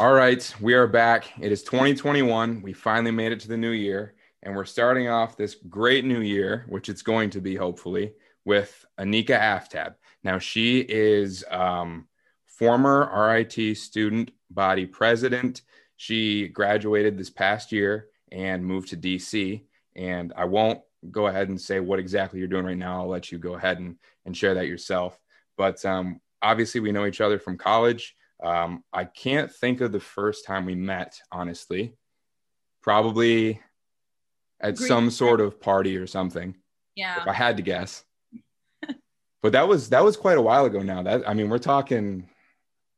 All right, we are back. It is 2021. We finally made it to the new year, and we're starting off this great new year, which it's going to be hopefully, with Anika Aftab. Now, she is um, former RIT student body president. She graduated this past year and moved to DC. And I won't go ahead and say what exactly you're doing right now. I'll let you go ahead and, and share that yourself. But um, obviously, we know each other from college. Um, I can't think of the first time we met, honestly. Probably at Great. some sort of party or something. Yeah. If I had to guess. but that was that was quite a while ago now. That I mean, we're talking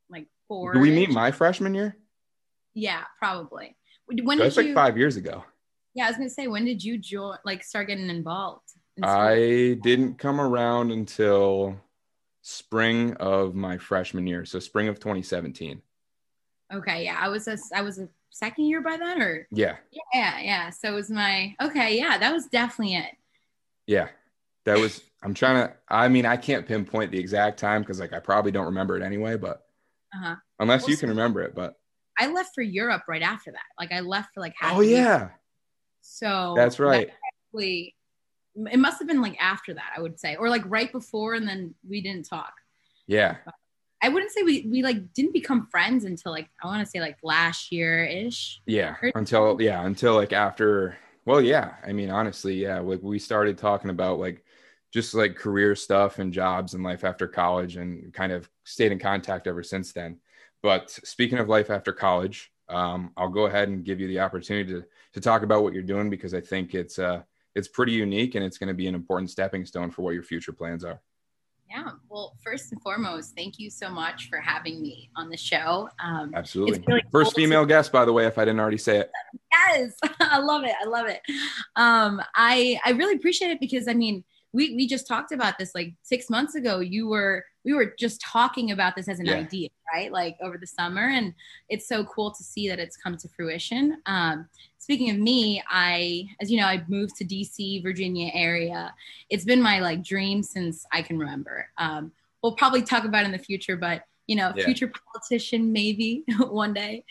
like four. Do we meet my freshman year? Yeah, probably. When That's like five years ago. Yeah, I was gonna say, when did you join? Like, start getting involved? In I didn't come around until spring of my freshman year, so spring of 2017. Okay, yeah, I was a I was a second year by then, or yeah, yeah, yeah. So it was my okay, yeah, that was definitely it. Yeah, that was. I'm trying to. I mean, I can't pinpoint the exact time because like I probably don't remember it anyway, but uh-huh. unless well, you can remember it, but I left for Europe right after that. Like I left for like half. Oh yeah. So that's right. That it must have been like after that, I would say, or like right before, and then we didn't talk. Yeah. But I wouldn't say we we like didn't become friends until like I want to say like last year ish. Yeah. Until yeah, until like after. Well, yeah. I mean, honestly, yeah. Like we started talking about like just like career stuff and jobs and life after college, and kind of stayed in contact ever since then. But speaking of life after college, um, I'll go ahead and give you the opportunity to to talk about what you're doing because I think it's uh it's pretty unique and it's going to be an important stepping stone for what your future plans are. Yeah. Well, first and foremost, thank you so much for having me on the show. Um, Absolutely. Really first cool female to- guest, by the way, if I didn't already say it. Yes. I love it. I love it. Um, I, I really appreciate it because I mean, we, we just talked about this like six months ago. You were we were just talking about this as an yeah. idea, right? Like over the summer, and it's so cool to see that it's come to fruition. Um, speaking of me, I, as you know, I moved to DC, Virginia area. It's been my like dream since I can remember. Um, we'll probably talk about in the future, but you know, yeah. future politician maybe one day.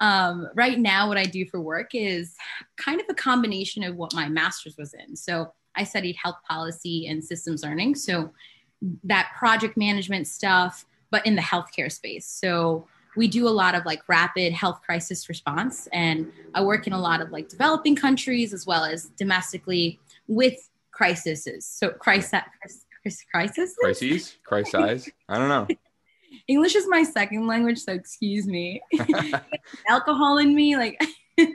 Um, right now, what I do for work is kind of a combination of what my master's was in. So I studied health policy and systems learning. So that project management stuff, but in the healthcare space. So we do a lot of like rapid health crisis response, and I work in a lot of like developing countries as well as domestically with crises. So crisis, crisis, crisis? crises, crises. I don't know. English is my second language, so excuse me. Alcohol in me, like.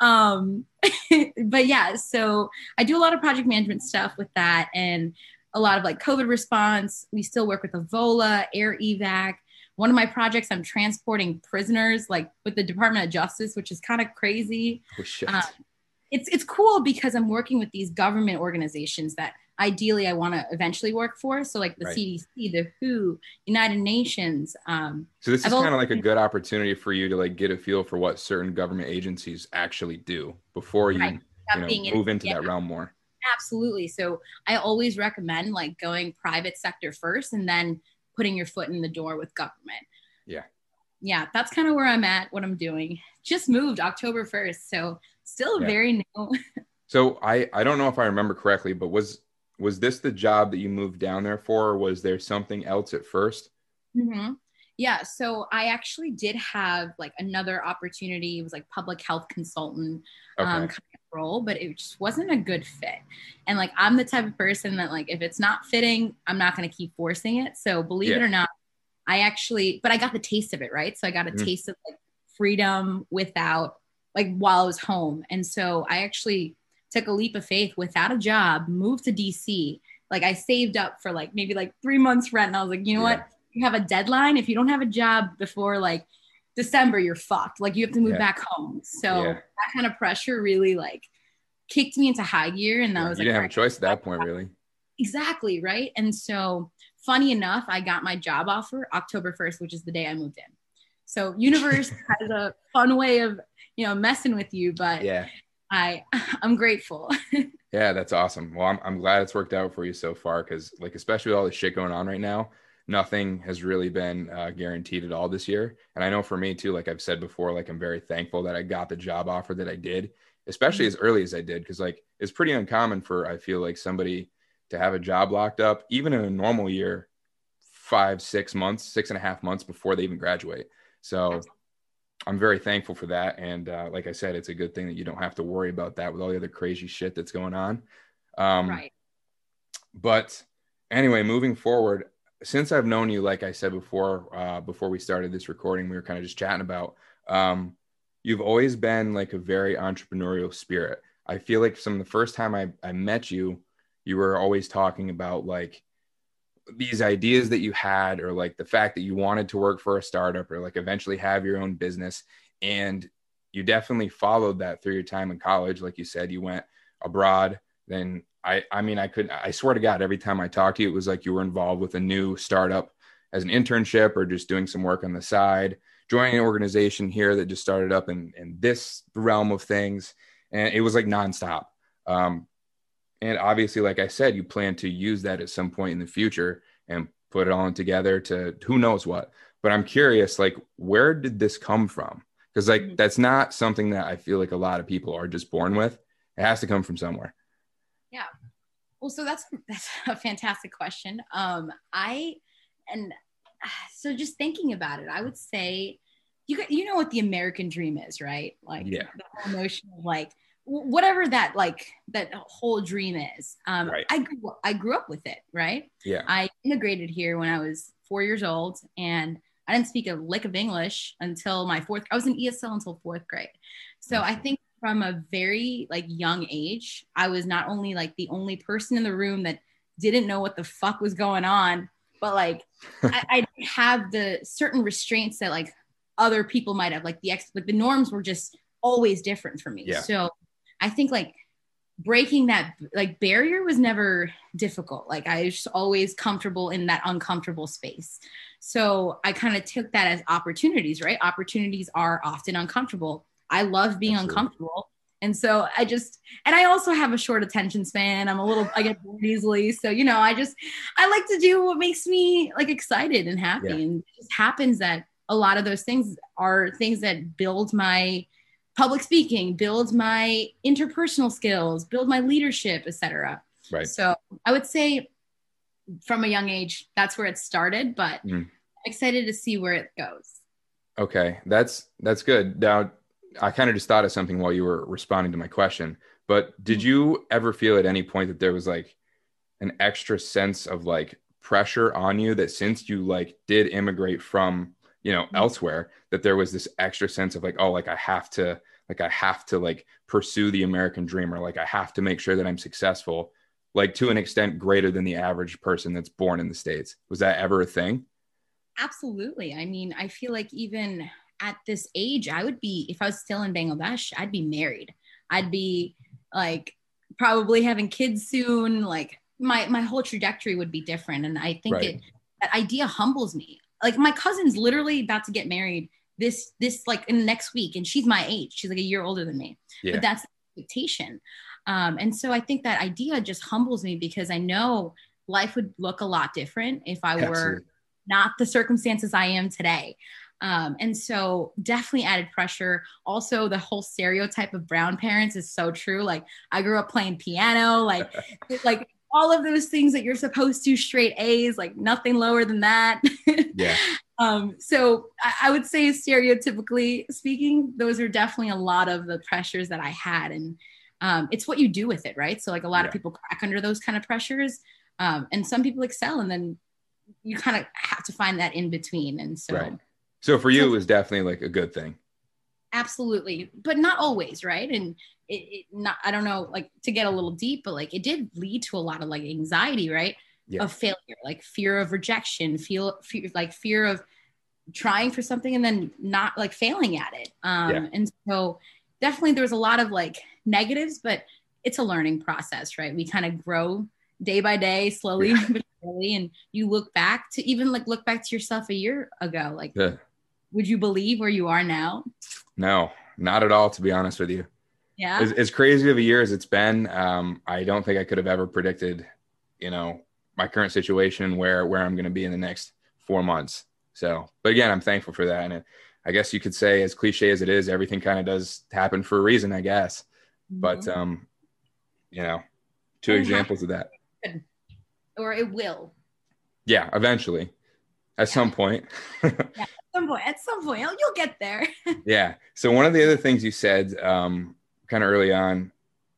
um, but yeah, so I do a lot of project management stuff with that, and a lot of like COVID response. We still work with Ebola, air evac. One of my projects, I'm transporting prisoners like with the Department of Justice, which is kind of crazy. Oh, shit. Um, it's it's cool because I'm working with these government organizations that ideally I want to eventually work for. So like the right. CDC, the WHO, United Nations. Um, so this is kind of like a good opportunity for you to like get a feel for what certain government agencies actually do before you, right. you know, move into yeah. that realm more. Absolutely. So I always recommend like going private sector first and then putting your foot in the door with government. Yeah. Yeah, that's kind of where I'm at, what I'm doing. Just moved October 1st, so still yeah. very new. so I I don't know if I remember correctly, but was was this the job that you moved down there for or was there something else at 1st mm-hmm. Yeah, so I actually did have like another opportunity. It was like public health consultant um, okay. um, role, but it just wasn't a good fit. And like I'm the type of person that like if it's not fitting, I'm not going to keep forcing it. So believe yeah. it or not, I actually, but I got the taste of it, right? So I got a mm. taste of like freedom without like while I was home, and so I actually took a leap of faith without a job, moved to DC. Like I saved up for like maybe like three months rent, and I was like, you know yeah. what? You have a deadline. If you don't have a job before like December, you're fucked. Like you have to move yeah. back home. So yeah. that kind of pressure really like kicked me into high gear. And that yeah, was you like, didn't have a choice at that point, really. Exactly. Right. And so funny enough, I got my job offer October 1st, which is the day I moved in. So universe has a fun way of, you know, messing with you, but yeah, I, I'm grateful. yeah, that's awesome. Well, I'm, I'm glad it's worked out for you so far. Cause like, especially with all the shit going on right now, nothing has really been uh, guaranteed at all this year. And I know for me too, like I've said before, like I'm very thankful that I got the job offer that I did, especially mm-hmm. as early as I did, because like it's pretty uncommon for I feel like somebody to have a job locked up, even in a normal year, five, six months, six and a half months before they even graduate. So I'm very thankful for that. And uh, like I said, it's a good thing that you don't have to worry about that with all the other crazy shit that's going on. Um, right. But anyway, moving forward, since I've known you, like I said before, uh, before we started this recording, we were kind of just chatting about. Um, you've always been like a very entrepreneurial spirit. I feel like from the first time I, I met you, you were always talking about like these ideas that you had, or like the fact that you wanted to work for a startup, or like eventually have your own business. And you definitely followed that through your time in college. Like you said, you went abroad, then I, I mean, I could, I swear to God, every time I talked to you, it was like you were involved with a new startup as an internship or just doing some work on the side, joining an organization here that just started up in, in this realm of things. And it was like nonstop. Um, and obviously, like I said, you plan to use that at some point in the future and put it all together to who knows what. But I'm curious, like, where did this come from? Because, like, mm-hmm. that's not something that I feel like a lot of people are just born with. It has to come from somewhere. Well, so that's that's a fantastic question. Um, I and so just thinking about it, I would say you got, you know what the American dream is, right? Like yeah. the whole notion of like whatever that like that whole dream is. Um, right. I grew, I grew up with it, right? Yeah. I immigrated here when I was four years old, and I didn't speak a lick of English until my fourth. I was in ESL until fourth grade. So I think from a very like young age, I was not only like the only person in the room that didn't know what the fuck was going on, but like I, I have the certain restraints that like other people might have. Like the ex, like the norms were just always different for me. Yeah. So I think like breaking that like barrier was never difficult. Like I was always comfortable in that uncomfortable space. So I kind of took that as opportunities, right? Opportunities are often uncomfortable. I love being Absolutely. uncomfortable. And so I just, and I also have a short attention span. I'm a little, I get bored easily. So, you know, I just, I like to do what makes me like excited and happy. Yeah. And it just happens that a lot of those things are things that build my public speaking, build my interpersonal skills, build my leadership, etc. Right. So I would say from a young age, that's where it started, but mm. excited to see where it goes. Okay. That's, that's good. Now, I kind of just thought of something while you were responding to my question. But did mm-hmm. you ever feel at any point that there was like an extra sense of like pressure on you that since you like did immigrate from, you know, mm-hmm. elsewhere, that there was this extra sense of like, oh, like I have to, like I have to like pursue the American dream or like I have to make sure that I'm successful, like to an extent greater than the average person that's born in the States. Was that ever a thing? Absolutely. I mean, I feel like even at this age, I would be, if I was still in Bangladesh, I'd be married. I'd be like probably having kids soon. Like my, my whole trajectory would be different. And I think right. it, that idea humbles me. Like my cousin's literally about to get married this, this like in the next week. And she's my age. She's like a year older than me, yeah. but that's the expectation. Um, and so I think that idea just humbles me because I know life would look a lot different if I Absolutely. were not the circumstances I am today. Um, and so definitely added pressure. Also, the whole stereotype of brown parents is so true. Like I grew up playing piano, like like all of those things that you're supposed to straight A's, like nothing lower than that. Yeah. um, so I, I, would say stereotypically speaking, those are definitely a lot of the pressures that I had. And um, it's what you do with it, right? So like a lot yeah. of people crack under those kind of pressures. Um, and some people excel and then you kind of have to find that in between. And so right. So for you, so, it was definitely like a good thing. Absolutely, but not always, right? And it, it, not I don't know, like to get a little deep, but like it did lead to a lot of like anxiety, right? Yeah. Of failure, like fear of rejection, feel fear, like fear of trying for something and then not like failing at it. Um, yeah. And so definitely there was a lot of like negatives, but it's a learning process, right? We kind of grow day by day, slowly yeah. but surely, and you look back to even like look back to yourself a year ago, like. Yeah would you believe where you are now? No, not at all, to be honest with you. Yeah. As, as crazy of a year as it's been, um, I don't think I could have ever predicted, you know, my current situation where where I'm going to be in the next four months. So, but again, I'm thankful for that. And it, I guess you could say, as cliche as it is, everything kind of does happen for a reason, I guess. Mm-hmm. But, um, you know, two examples of that. Or it will. Yeah, eventually, at yeah. some point. yeah, at some point, at some point, you'll get there. yeah. So one of the other things you said, um, kind of early on,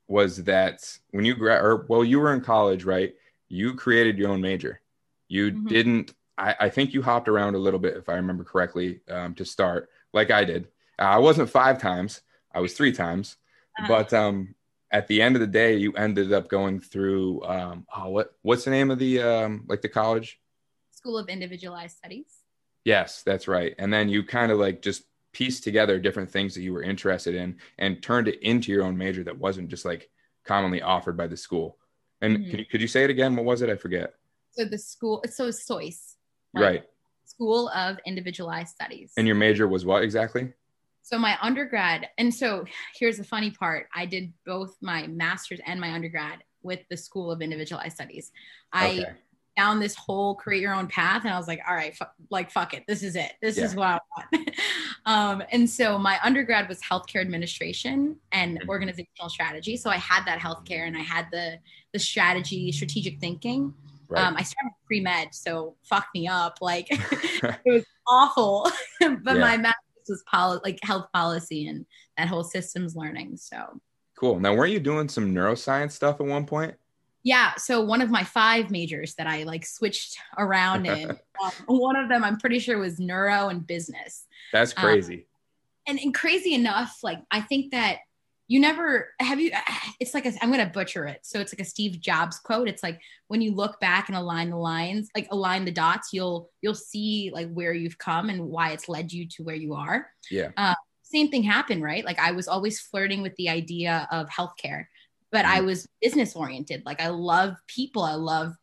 was that when you grad or well, you were in college, right? You created your own major. You mm-hmm. didn't I, I, think you hopped around a little bit, if I remember correctly, um, to start, like I did. Uh, I wasn't five times, I was three times. Uh-huh. But um, at the end of the day, you ended up going through um, oh, what what's the name of the um, like the college? School of Individualized Studies. Yes, that's right. And then you kind of like just pieced together different things that you were interested in and turned it into your own major that wasn't just like commonly offered by the school. And mm-hmm. you, could you say it again? What was it? I forget. So the school, so SOIS, right? School of Individualized Studies. And your major was what exactly? So my undergrad, and so here's the funny part: I did both my master's and my undergrad with the School of Individualized Studies. I okay. Found this whole create your own path, and I was like, all right, like fuck it, this is it. This yeah. is what I want. um, and so my undergrad was healthcare administration and mm-hmm. organizational strategy. So I had that healthcare, and I had the the strategy, strategic thinking. Right. Um, I started pre med, so fuck me up. Like it was awful. but yeah. my master's was poli- like health policy and that whole systems learning. So cool. Now, weren't you doing some neuroscience stuff at one point? Yeah. So one of my five majors that I like switched around in, um, one of them I'm pretty sure was neuro and business. That's um, crazy. Um, and, and crazy enough, like I think that you never have you it's like i am gonna butcher it so it's like a steve jobs quote it's like when you look back and align the lines like align the dots you'll you'll see like where you've come and why it's led you to where you are yeah uh, same thing happened right like i was always flirting with the idea of healthcare but mm-hmm. i was business oriented. Like i love people. I love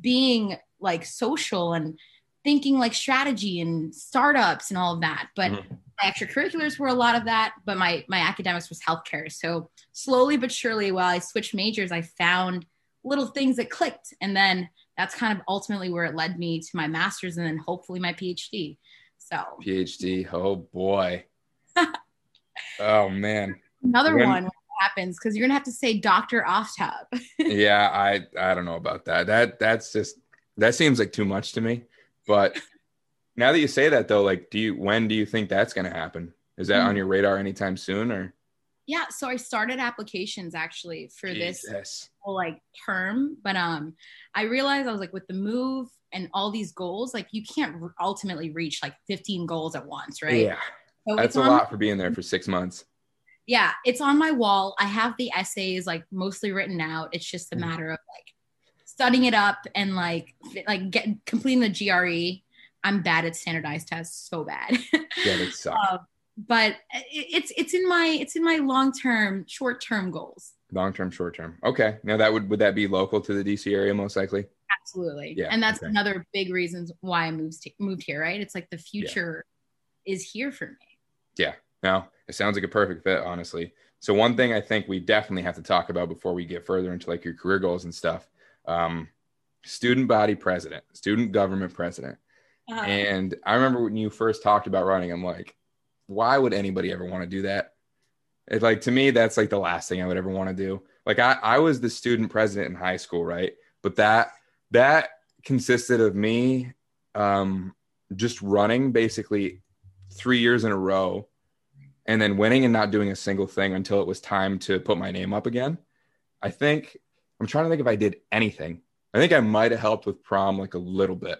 being like social and thinking like strategy and startups and all of that. But mm-hmm. my extracurriculars were a lot of that, but my my academics was healthcare. So slowly but surely, while I switched majors, I found little things that clicked, and then that's kind of ultimately where it led me to my master's, and then hopefully my PhD. So. PhD, oh boy, oh man, another when, one happens because you're gonna have to say Doctor Aftab. yeah, I I don't know about that. That that's just that seems like too much to me, but now that you say that though, like, do you when do you think that's to happen? Is that mm-hmm. on your radar anytime soon, or? Yeah, so I started applications actually for Jesus. this whole like term, but um, I realized I was like with the move and all these goals, like you can't ultimately reach like 15 goals at once, right? Yeah, so that's a lot for being there for six months. Yeah, it's on my wall. I have the essays like mostly written out. It's just a mm. matter of like studying it up and like like get completing the GRE I'm bad at standardized tests, so bad. Yeah, they suck. uh, but it's it's in my it's in my long term, short term goals. Long term, short term. Okay. Now that would would that be local to the DC area most likely? Absolutely. Yeah. And that's okay. another big reasons why I moved to, moved here. Right. It's like the future yeah. is here for me. Yeah. No, it sounds like a perfect fit, honestly. So one thing I think we definitely have to talk about before we get further into like your career goals and stuff. Um, student body president, student government president. Uh-huh. And I remember when you first talked about running, I'm like, why would anybody ever want to do that? It, like to me, that's like the last thing I would ever want to do. Like I, I was the student president in high school, right? But that that consisted of me um, just running basically three years in a row and then winning and not doing a single thing until it was time to put my name up again. I think I'm trying to think if I did anything. I think I might have helped with prom like a little bit,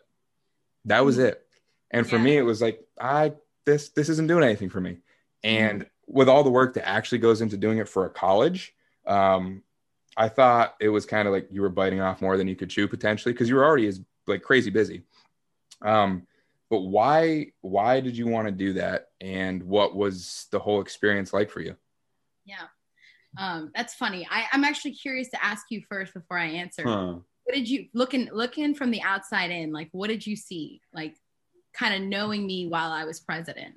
that was mm-hmm. it. And for yeah. me, it was like, I this this isn't doing anything for me. And mm-hmm. with all the work that actually goes into doing it for a college, um, I thought it was kind of like you were biting off more than you could chew potentially because you were already as like crazy busy. Um, but why why did you want to do that? And what was the whole experience like for you? Yeah. Um, that's funny. I, I'm actually curious to ask you first before I answer. Huh what did you looking looking from the outside in like what did you see like kind of knowing me while i was president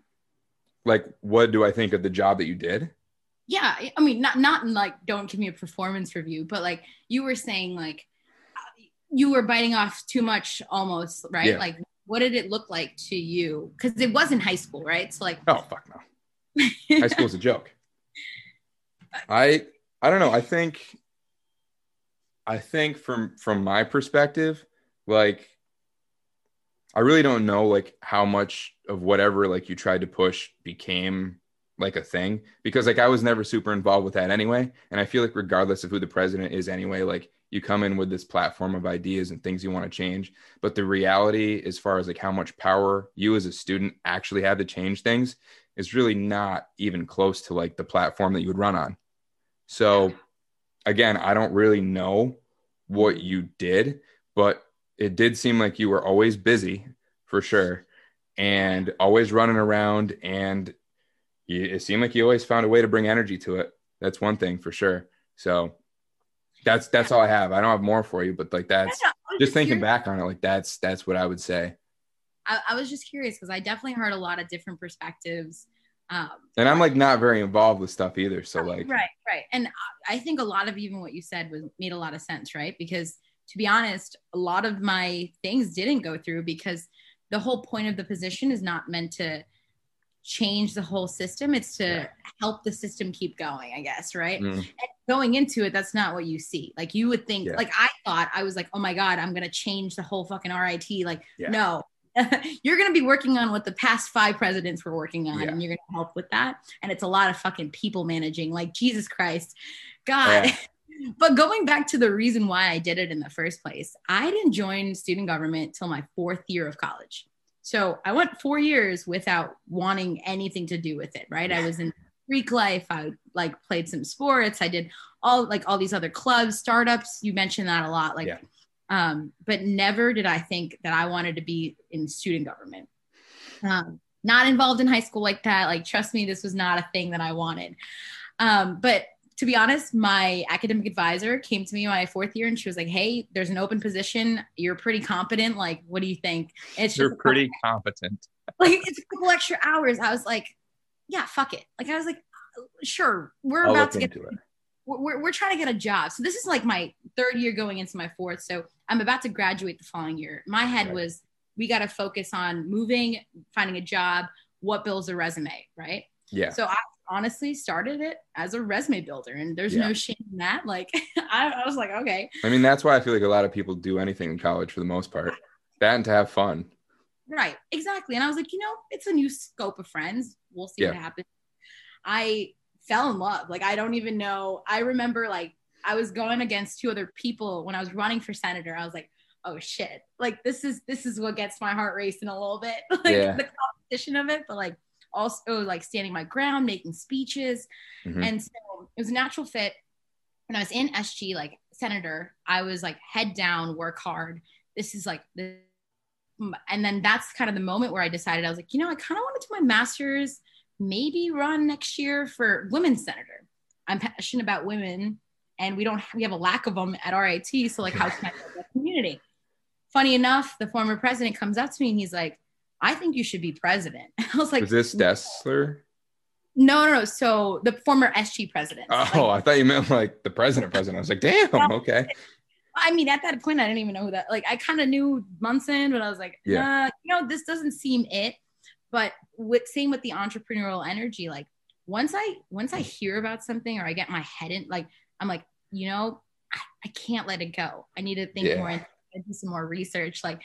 like what do i think of the job that you did yeah i mean not not like don't give me a performance review but like you were saying like you were biting off too much almost right yeah. like what did it look like to you? Because it was in high school, right? So like, oh fuck no, high school's a joke. I I don't know. I think I think from from my perspective, like I really don't know like how much of whatever like you tried to push became like a thing because like I was never super involved with that anyway. And I feel like regardless of who the president is anyway, like you come in with this platform of ideas and things you want to change. But the reality, as far as like how much power you as a student actually have to change things, is really not even close to like the platform that you would run on. So again, I don't really know what you did, but it did seem like you were always busy for sure and always running around and it seemed like you always found a way to bring energy to it that's one thing for sure so that's that's all i have. I don't have more for you but like that's just thinking back on it like that's that's what i would say. I, I was just curious because i definitely heard a lot of different perspectives um, and i'm like not very involved with stuff either so like right right. And i think a lot of even what you said was made a lot of sense right? Because to be honest, a lot of my things didn't go through because the whole point of the position is not meant to change the whole system. It's to yeah. help the system keep going, I guess, right? Mm. And going into it, that's not what you see. Like you would think, yeah. like I thought, I was like, oh my God, I'm gonna change the whole fucking RIT. Like, yeah. no. you're to be working on what the past five presidents were working on, and you're to help with that. And it's a lot of fucking people managing. Like Jesus Christ, God, but going back to the reason why I did it in the first place, I didn't join student government till my fourth year of college. So I went four years without wanting anything to do with it, right? I was in Greek life. I like played some sports. I did all like all these other clubs, startups. You mentioned that a lot. Like, yeah. um, but never did I think that I wanted to be in student government. Um, not involved in high school like that. Like, trust me, this was not a thing that I wanted. Um, but to be honest, my academic advisor came to me my fourth year and she was like, Hey, there's an open position. You're pretty competent. Like, what do you think? It's You're pretty competent. Like, it's a couple extra hours. I was like, Yeah, fuck it. Like, I was like, uh, Sure, we're I'll about to get. We're, we're trying to get a job. So this is like my third year going into my fourth. So I'm about to graduate the following year. My head right. was, we got to focus on moving, finding a job, what builds a resume, right? Yeah. So I honestly started it as a resume builder and there's yeah. no shame in that like I, I, was like okay i mean that's why i feel like a lot of people do anything in college for the most part that and to have fun right exactly and i was like you know it's a new scope of friends we'll see yeah. what happens i fell in love like i don't even know i remember like i was going against two other people when i was running for senator i was like oh shit like this is this is what gets my heart racing a little bit like yeah. the competition of it but like also like standing my ground, making speeches. Mm-hmm. And so it was a natural fit. When I was in SG, like senator, I was like head down, work hard. This is like the and then that's kind of the moment where I decided I was like, you know, I kind of want to do my master's, maybe run next year for women's senator. I'm passionate about women, and we don't we have a lack of them at RIT. So like, how can I build that community? Funny enough, the former president comes up to me and he's like, I think you should be president. I was like, is this Destler? No, no, no. So the former SG president. Oh, like, I thought you meant like the president, president. I was like, damn, okay. I mean, at that point, I didn't even know who that. Like, I kind of knew Munson, but I was like, yeah, uh, you know, this doesn't seem it. But with same with the entrepreneurial energy, like once I once I hear about something or I get my head in, like I'm like, you know, I, I can't let it go. I need to think yeah. more and do some more research. Like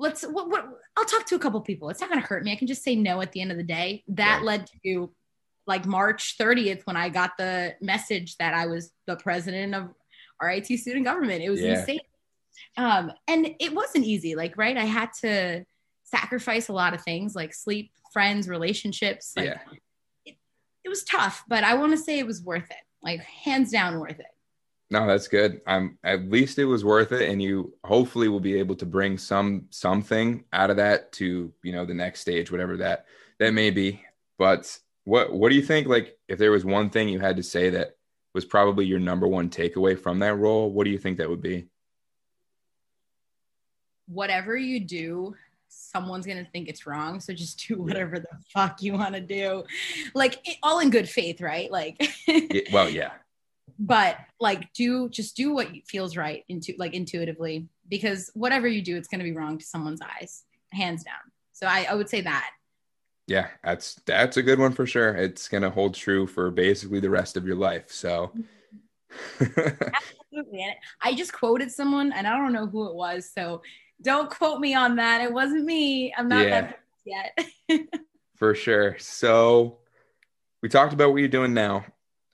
let's what, what I'll talk to a couple people. It's not going to hurt me. I can just say no at the end of the day. That led to like March 30th when I got the message that I was the president of RIT student government. It was yeah. insane. Um, and it wasn't easy. Like, right. I had to sacrifice a lot of things like sleep, friends, relationships. Like, yeah. it, it was tough, but I want to say it was worth it. Like hands down worth it. No, that's good. I'm at least it was worth it, and you hopefully will be able to bring some something out of that to you know the next stage, whatever that that may be. But what what do you think? Like, if there was one thing you had to say that was probably your number one takeaway from that role, what do you think that would be? Whatever you do, someone's gonna think it's wrong. So just do whatever the fuck you want to do, like all in good faith, right? Like, well, yeah but like do just do what feels right into like intuitively because whatever you do it's going to be wrong to someone's eyes hands down. So I, I would say that. Yeah, that's that's a good one for sure. It's gonna hold true for basically the rest of your life. So absolutely. And I just quoted someone, and I don't know who it was. So don't quote me on that. It wasn't me. I'm not yeah. that yet. for sure. So we talked about what you're doing now.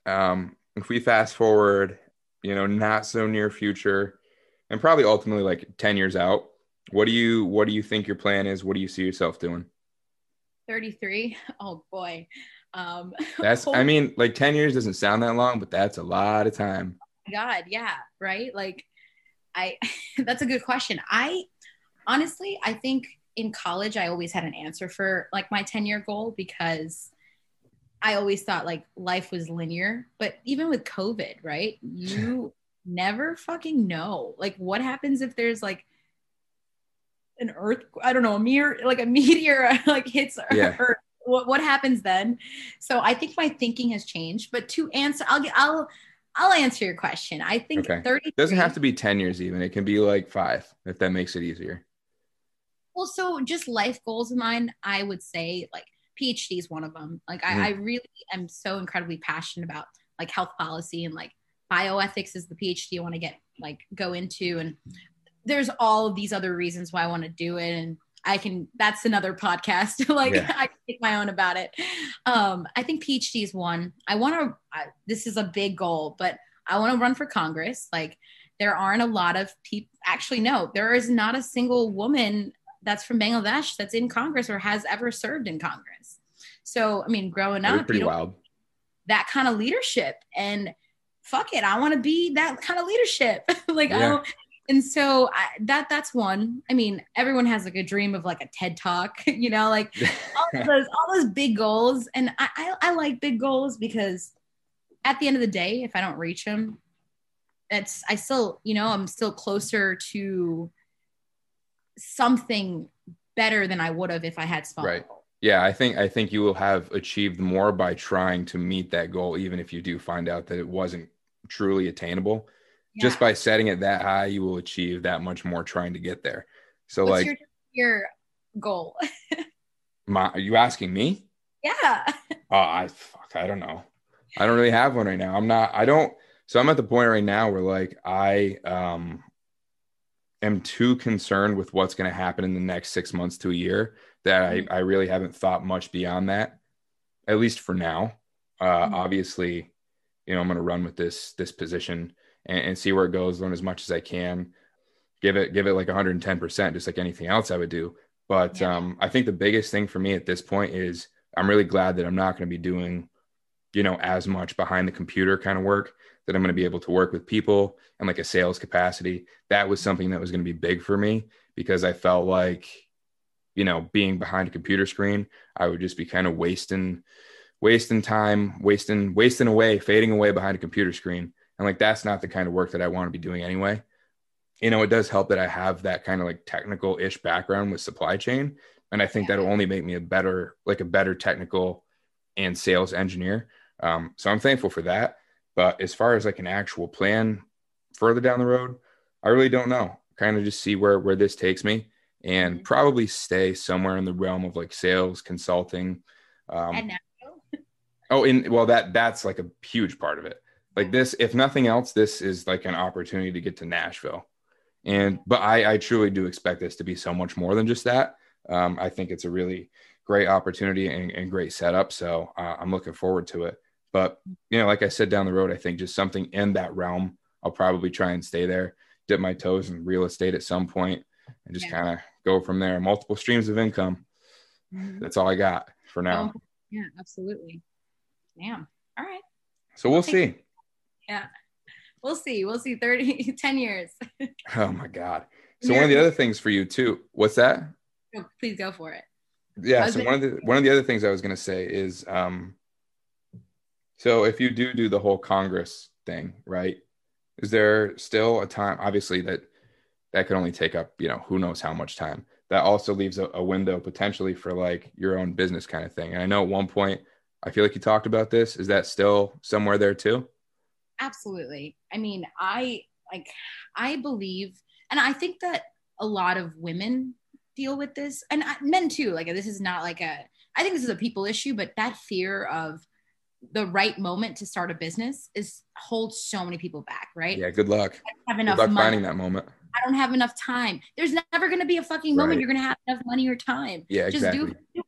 Um, if we fast forward, you know, not so near future, and probably ultimately like 10 years out, what do you what do you think your plan is? What do you see yourself doing? 33. Oh boy. Um, that's I mean, like 10 years doesn't sound that long, but that's a lot of time. God, yeah, right? Like I that's a good question. I honestly, I think in college I always had an answer for like my 10 year goal because I always thought like life was linear, but even with COVID, right? You never fucking know. Like what happens if there's like an earth I don't know, a mirror like a meteor like hits yeah. Earth. What what happens then? So I think my thinking has changed, but to answer I'll get I'll I'll answer your question. I think okay. 30 doesn't have to be 10 years even. It can be like 5 if that makes it easier. Well, so just life goals of mine, I would say like PhD is one of them. Like. I, I really am so incredibly passionate about like health policy and like bioethics is the PhD I want to get like go into and there's all of these other reasons why I want to do it and I can that's another podcast like yeah. I can make my own about it. Um I think PhD is one. I want to this is a big goal, but I want to run for Congress. Like there aren't a lot of people actually no, there is not a single woman that's from Bangladesh that's in Congress or has ever served in Congress. So, I mean, growing up, pretty wild. That kind of leadership, and fuck it, I want to be that kind of leadership. like, yeah. I don't. And so I, that that's one. I mean, everyone has like a dream of like a TED talk, you know, like all those all those big goals. And I, I I like big goals because at the end of the day, if I don't reach them, it's I still, you know, I'm still closer to something better than I would have if I had small. Right. Yeah, I think I think you will have achieved more by trying to meet that goal, even if you do find out that it wasn't truly attainable. Yeah. Just by setting it that high, you will achieve that much more trying to get there. So, What's like your, your goal. my, are you asking me? Yeah. Oh, I fuck, I don't know. I don't really have one right now. I'm not. I don't. So I'm at the point right now where like I um am too concerned with what's going to happen in the next six months to a year that I, mm-hmm. I really haven't thought much beyond that, at least for now. Uh, mm-hmm. Obviously, you know, I'm going to run with this this position and, and, see where it goes, learn as much as I can, give it give it like 110 percent, just like anything else I would do. But yeah. um, I think the biggest thing for me at this point is I'm really glad that I'm not going to be doing, you know, as much behind the computer kind of work that I'm going to be able to work with people and like a sales capacity. That was something that was going to be big for me because I felt like, you know, being behind a computer screen, I would just be kind of wasting, wasting time, wasting, wasting away, fading away behind a computer screen. And like, that's not the kind of work that I want to be doing anyway. You know, it does help that I have that kind of like technical ish background with supply chain. And I think that'll only make me a better, like a better technical and sales engineer. Um, so I'm thankful for that but as far as like an actual plan further down the road, I really don't know. Kind of just see where where this takes me, and mm-hmm. probably stay somewhere in the realm of like sales, consulting. Um, oh, and well, that that's like a huge part of it. Like this, if nothing else, this is like an opportunity to get to Nashville. And but I, I truly do expect this to be so much more than just that. Um, I think it's a really great opportunity and, and great setup. So uh, I'm looking forward to it. But you know, like I said down the road, I think just something in that realm. I'll probably try and stay there, dip my toes in real estate at some point, and just yeah. kind of go from there. Multiple streams of income. Mm-hmm. That's all I got for now. Oh, yeah, absolutely. Damn. All right. So we'll see. Yeah. We'll see. We'll see 30, 10 years. oh my God. So one of the other things for you too, what's that? Oh, please go for it. Yeah. So one of the one of the other things I was gonna say is um so if you do do the whole Congress thing, right? Is there still a time? Obviously, that that could only take up, you know, who knows how much time. That also leaves a, a window potentially for like your own business kind of thing. And I know at one point, I feel like you talked about this. Is that still somewhere there too? Absolutely. I mean, I like, I believe, and I think that a lot of women deal with this and I, men too like this is not like a i think this is a people issue but that fear of the right moment to start a business is holds so many people back right Yeah, good luck. I have enough luck money finding that moment. i don't have enough time there's never going to be a fucking moment Right. you're going to have enough money or time Yeah, just exactly. do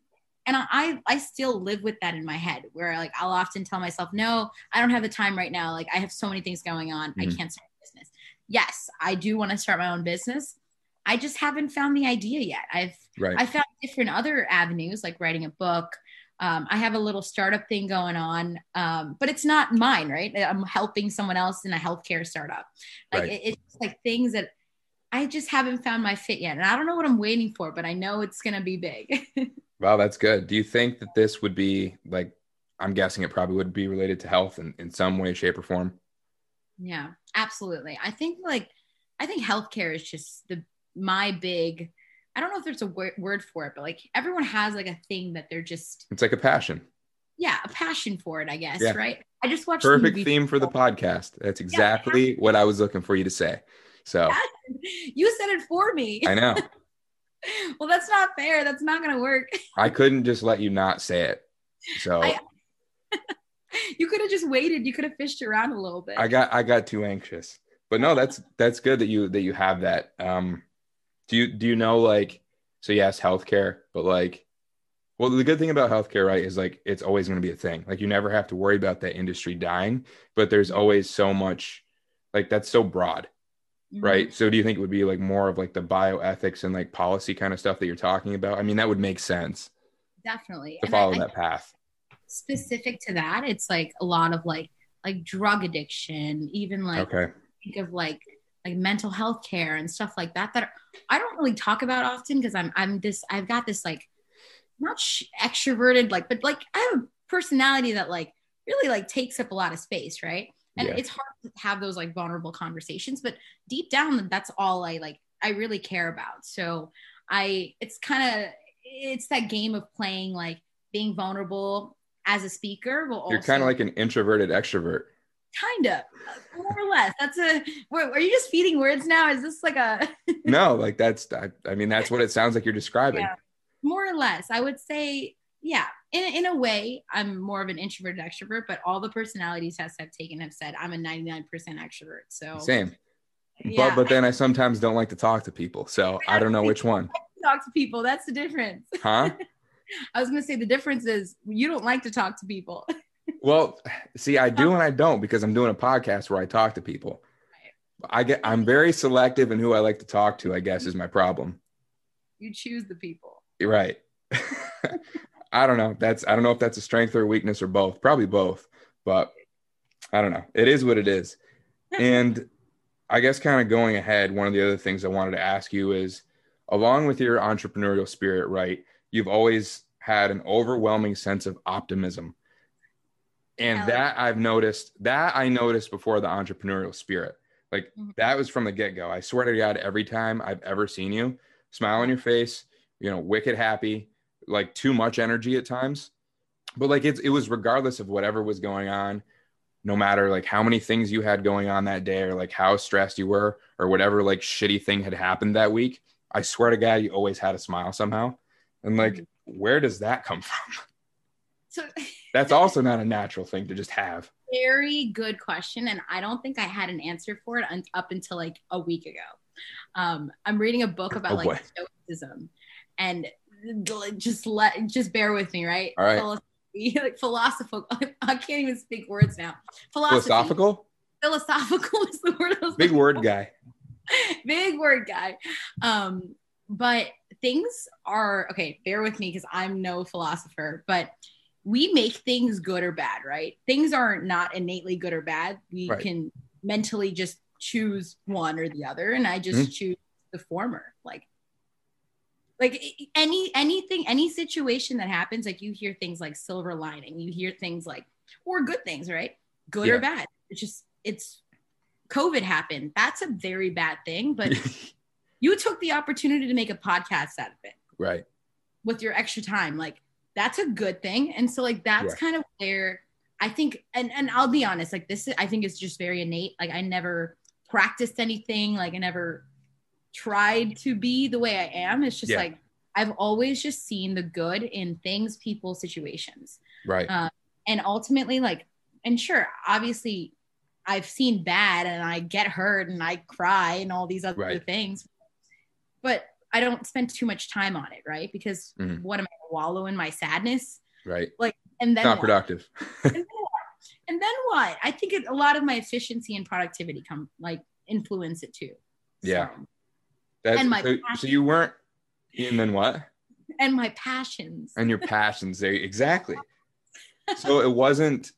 and I, I still live with that in my head where like I'll often tell myself, no, I don't have the time right now. Like I have so many things going on. I Mhm. can't start a business. Yes, I do want to start my own business. I just haven't found the idea yet. I've Right. I found different other avenues like writing a book. Um, I have a little startup thing going on, um, but it's not mine, right? I'm helping someone else in a healthcare startup. Like Right. it, it's like things that I just haven't found my fit yet, and I don't know what I'm waiting for, but I know it's gonna be big. Wow, that's good. Do you think that this would be like, I'm guessing it probably would be related to health in, in some way, shape, or form? Yeah, absolutely. I think like I think healthcare is just the my big. I don't know if there's a word, word for it, but like everyone has like a thing that they're just It's like a passion. yeah a passion for it. I guess Yeah. right. I just watched Perfect movie- theme for the podcast. That's exactly what I was looking for you to say. So You said it for me. I know well, that's not fair. That's not gonna work. I couldn't just let you not say it. So I- You could have just waited. You could have fished around a little bit. I got I got too anxious. But no, that's that's good that you that you have that. Um do you do you know like so yes, healthcare, but like well the good thing about healthcare, right, is like it's always gonna be a thing. Like you never have to worry about that industry dying, but there's always so much like that's so broad, Mhm. right? So do you think it would be like more of like the bioethics and like policy kind of stuff that you're talking about? I mean, that would make sense Definitely. to And follow I that path. specific to that, it's like a lot of like like drug addiction, even like Okay. think of like like mental health care and stuff like that that I don't really talk about often because I'm I'm this I've got this like not sh- extroverted like but like I have a personality that like really like takes up a lot of space, right? And Yeah. it's hard to have those like vulnerable conversations, but deep down that's all I like I really care about. So I it's kind of it's that game of playing like being vulnerable as a speaker will You're kind of like an introverted extrovert. Kind of more or less that's a are you just feeding words now is this like a No, like that's I, I mean that's what it sounds like you're describing. Yeah. more or less i would say yeah in, in a way i'm more of an introverted extrovert but all the personality tests i've taken have said i'm a 99% extrovert so Same. yeah But but then I sometimes don't like to talk to people. So I don't know which one. talk to people that's the difference Huh? i was going to say the difference is you don't like to talk to people Well, see, I do and I don't because I'm doing a podcast where I talk to people. I get I'm very selective in who I like to talk to, I guess is my problem. you choose the people You're right. I don't know. That's I don't know if that's a strength or a weakness or both. Probably both, but I don't know. It is what it is. And I guess kind of going ahead, one of the other things I wanted to ask you is along with your entrepreneurial spirit, right? You've always had an overwhelming sense of optimism. And that I've noticed, that I noticed before the entrepreneurial spirit. Like Mhm. that was from the get go. I swear to God, every time I've ever seen you, smile on your face, you know, wicked happy, like too much energy at times. But like it's it was regardless of whatever was going on, no matter like how many things you had going on that day or like how stressed you were or whatever like shitty thing had happened that week. I swear to God, you always had a smile somehow. And like, where does that come from? So That's also not a natural thing to just have. very good question and i don't think i had an answer for it un- up until like a week ago um, i'm reading a book about Oh, like boy. stoicism and just let just bear with me right All right. Philosophy, like philosophical i can't even speak words now Philosophy. Philosophical? philosophical is the word I was Big word for. guy. big word guy um but things are okay bear with me because i'm no philosopher but we make things good or bad right? Things are not innately good or bad. We Right. can mentally just choose one or the other and i just mm-hmm. choose the former. Like like any anything any situation that happens like you hear things like silver lining you hear things like or good things right? Good Yeah. or bad. It's just it's covid happened. That's a very bad thing but you took the opportunity to make a podcast out of it. Right. with your extra time like that's a good thing and so like that's Yeah. kind of where i think and and i'll be honest like this is, i think it's just very innate like i never practiced anything like i never tried to be the way I am. It's just Yeah. like I've always just seen the good in things, people, situations. Right. Um, and ultimately, like, and sure, obviously, I've seen bad and I get hurt and I cry and all these other Right. things, but I don't spend too much time on it, right? Because Mhm. what am I wallow in my sadness? right. Like and then Not what? productive. and then what? And then what? I think it, a lot of my efficiency and productivity come like influence it too. Yeah. So- That's, And my so, so you weren't, and then what? and my passions. And your passions there. Exactly. So it wasn't,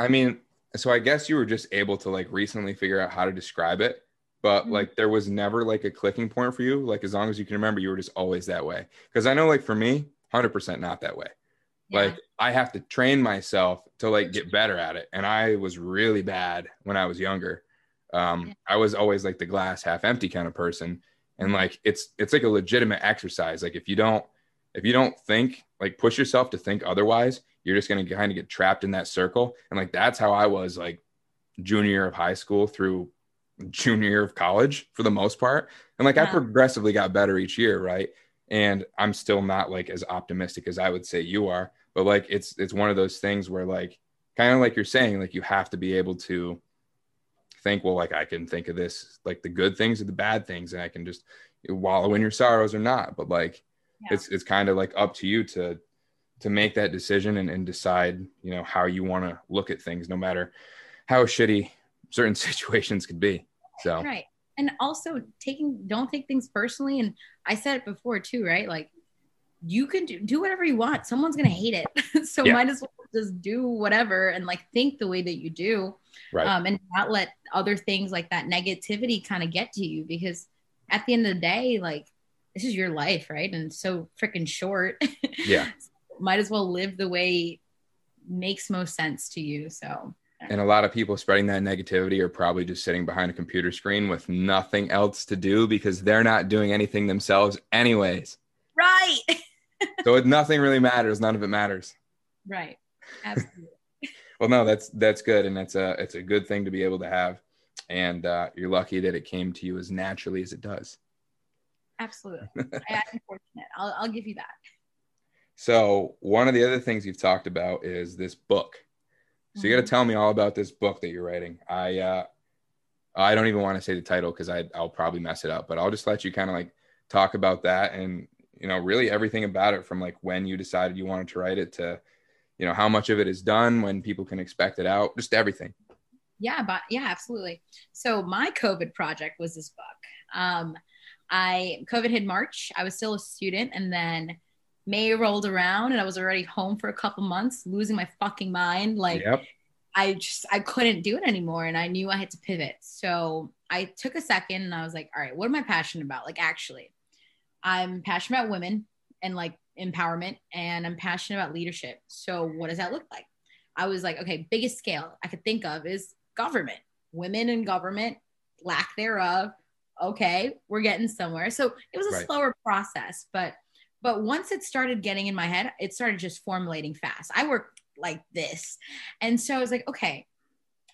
I mean, so I guess you were just able to like recently figure out how to describe it, but Mhm. like there was never like a clicking point for you. Like as long as you can remember, you were just always that way. Cause I know like for me, 100% not that way. Yeah. Like I have to train myself to like get better at it. And I was really bad when I was younger. Um, Yeah. I was always like the glass half empty kind of person. And like it's it's like a legitimate exercise. Like if you don't if you don't think like push yourself to think otherwise, you're just gonna kind of get trapped in that circle. And like that's how I was like junior year of high school through junior year of college for the most part. And like I progressively got better each year, right? And I'm still not like as optimistic as I would say you are, but like it's it's one of those things where like kind of like you're saying, like you have to be able to think, well, like I can think of this, like the good things or the bad things, and I can just wallow in your sorrows or not. But like Yeah. it's it's kind of like up to you to to make that decision and, and decide, you know, how you want to look at things, no matter how shitty certain situations could be. So right and also taking don't take things personally and i said it before too right like you can do, do whatever you want someone's gonna hate it so Yeah. might as well just do whatever and like think the way that you do right. um, and not let other things like that negativity kind of get to you because at the end of the day like this is your life right and it's so freaking short yeah. might as well live the way makes most sense to you so And a lot of people spreading that negativity are probably just sitting behind a computer screen with nothing else to do because they're not doing anything themselves, anyways. right So it, nothing really matters. None of it matters. right absolutely Well, no, that's that's good, and it's a it's a good thing to be able to have, and uh, you're lucky that it came to you as naturally as it does. absolutely I, i'm fortunate I'll, I'll give you that So one of the other things you've talked about is this book. So you got to tell me all about this book that you're writing. I uh, I don't even want to say the title because I I'll probably mess it up, but I'll just let you kind of like talk about that and you know really everything about it from like when you decided you wanted to write it to you know how much of it is done, when people can expect it out, just everything. yeah but yeah absolutely so my covid project was this book um i covid hit march i was still a student and then may rolled around and i was already home for a couple months losing my fucking mind. Like yep. i just i couldn't do it anymore and i knew i had to pivot. So i took a second and i was like all right what am i passionate about? Like actually i'm passionate about women and like empowerment and i'm passionate about leadership. So what does that look like? I was like okay biggest scale i could think of is government. Women in government lack thereof. Okay we're getting somewhere. So it was a Right. slower process but but once it started getting in my head it started just formulating fast. I work like this. And so i was like okay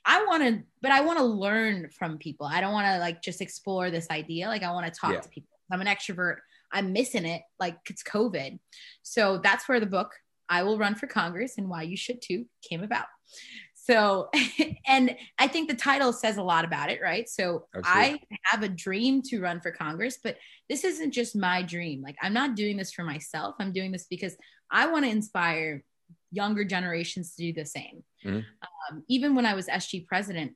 i want to but i want to learn from people. I don't want to like just explore this idea. Like i want to talk Yeah. to people. I'm an extrovert. I'm missing it. Like it's covid. So that's where the book i will run for congress and why you should too came about so and i think the title says a lot about it right? So i have a dream to run for congress but this isn't just my dream. Like i'm not doing this for myself. I'm doing this because i want to inspire younger generations to do the same. Mhm. um, even when i was sg president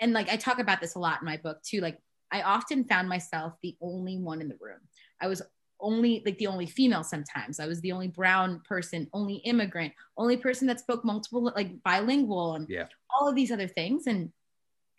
and like i talk about this a lot in my book too like i often found myself the only one in the room. I was only like the only female sometimes i was the only brown person only immigrant only person that spoke multiple like bilingual and Yeah. all of these other things and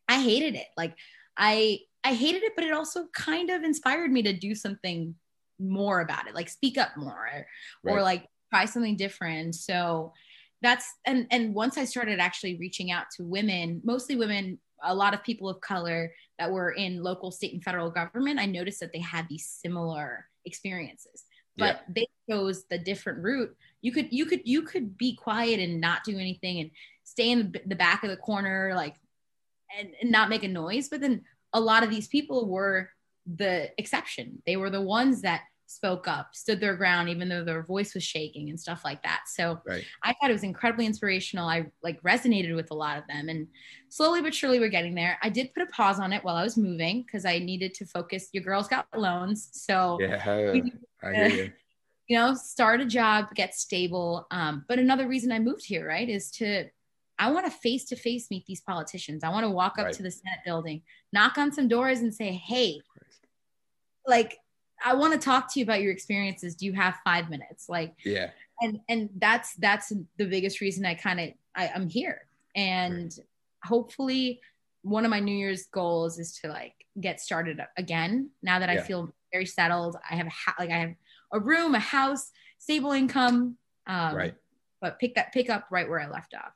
i hated it like i i hated it but it also kind of inspired me to do something more about it like speak up more or Right. like try something different so that's and and once i started actually reaching out to women mostly women a lot of people of color that were in local state and federal government i noticed that they had these similar experiences. But they chose the different route. You could you could you could be quiet and not do anything and stay in the, the back of the corner like and, and not make a noise. But then a lot of these people were the exception. They were the ones that spoke up, stood their ground, even though their voice was shaking and stuff like that. So Right. I thought it was incredibly inspirational. I like resonated with a lot of them, and slowly but surely we're getting there. I did put a pause on it while I was moving because I needed to focus. Your girls got loans, so Yeah, we- I hear you. you know, start a job, get stable. Um, but another reason I moved here, right, is to I want to face to face meet these politicians. I want to walk up Right. to the Senate building, knock on some doors, and say, "Hey, like, I want to talk to you about your experiences. Do you have five minutes?" Like, Yeah, and and that's that's the biggest reason I kind of I'm here. And hopefully, one of my New Year's goals is to like get started again. Now that I feel very settled, I have a ha- like I have a room, a house, stable income. Um, right. But pick that pick up right where I left off.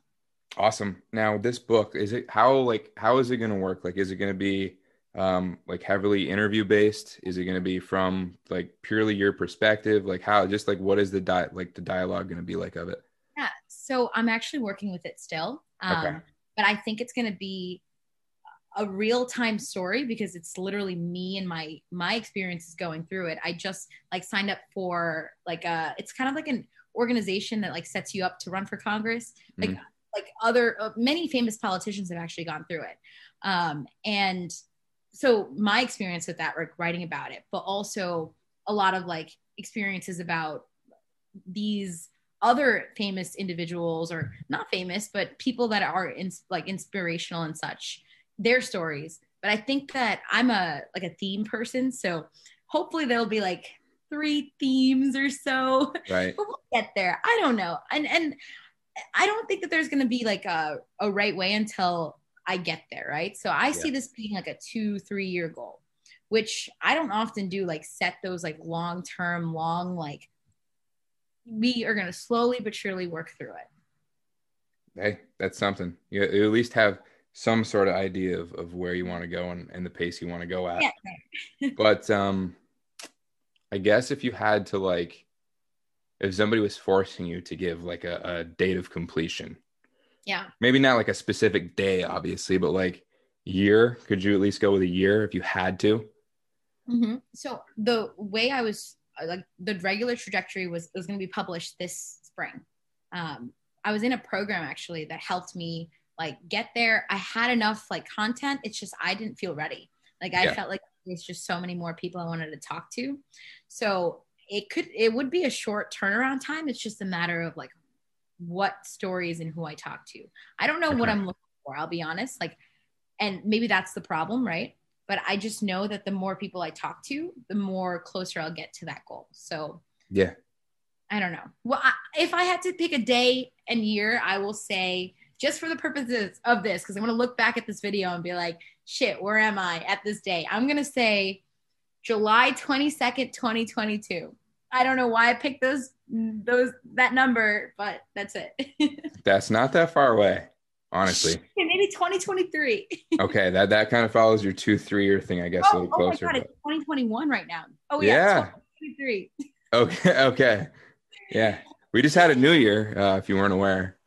Awesome. Now, this book is it how like how is it going to work? Like, is it going to be um like heavily interview based? Is it going to be from like purely your perspective? Like how just like what is the di- like the dialogue going to be like of it? Yeah. So I'm actually working with it still. Um, Okay. But I think it's going to be a real time story because it's literally me and my my experiences going through it. I just like signed up for like a it's kind of like an organization that like sets you up to run for Congress. Like Mhm. like other uh, many famous politicians have actually gone through it. Um, and so my experience with that, like writing about it, but also a lot of like experiences about these other famous individuals or not famous but people that are in, like inspirational and such their stories. But i think that i'm a like a theme person so hopefully there'll be like three themes or so. Right. but we'll get there. I don't know. And and i don't think that there's going to be like a, a right way until i get there right so i see this being like a two three year goal which i don't often do like set those like long term long like we are going to slowly but surely work through it Hey, that's something. You, you at least have some sort of idea of, of where you want to go and, and the pace you want to go at. yeah but um i guess if you had to like if somebody was forcing you to give like a, a date of completion yeah maybe not like a specific day obviously but like year could you at least go with a year if you had to hmm So the way I was uh, like the regular trajectory was was going to be published this spring. Um, I was in a program actually that helped me like get there. I had enough like content. It's just I didn't feel ready. Like I Yeah. felt like there's just so many more people I wanted to talk to. So it could it would be a short turnaround time. It's just a matter of like what stories and who I talk to. I don't know what I'm looking for. I'll be honest. Like, and maybe that's the problem, right? But I just know that the more people I talk to, the more closer I'll get to that goal. So yeah I don't know. Well, I, if I had to pick a day and year, I will say just for the purposes of this, because I want to look back at this video and be like, shit, where am I at this day? I'm going to say July 22nd, 2022. I don't know why I picked those, those, that number, but that's it. that's not that far away honestly Maybe 2023. okay that that kind of follows your two three year thing i guess a Oh, little oh my closer God, it's 2021 right now. Oh, yeah. Yeah. 2023. okay okay yeah we just had a new year uh, if you weren't aware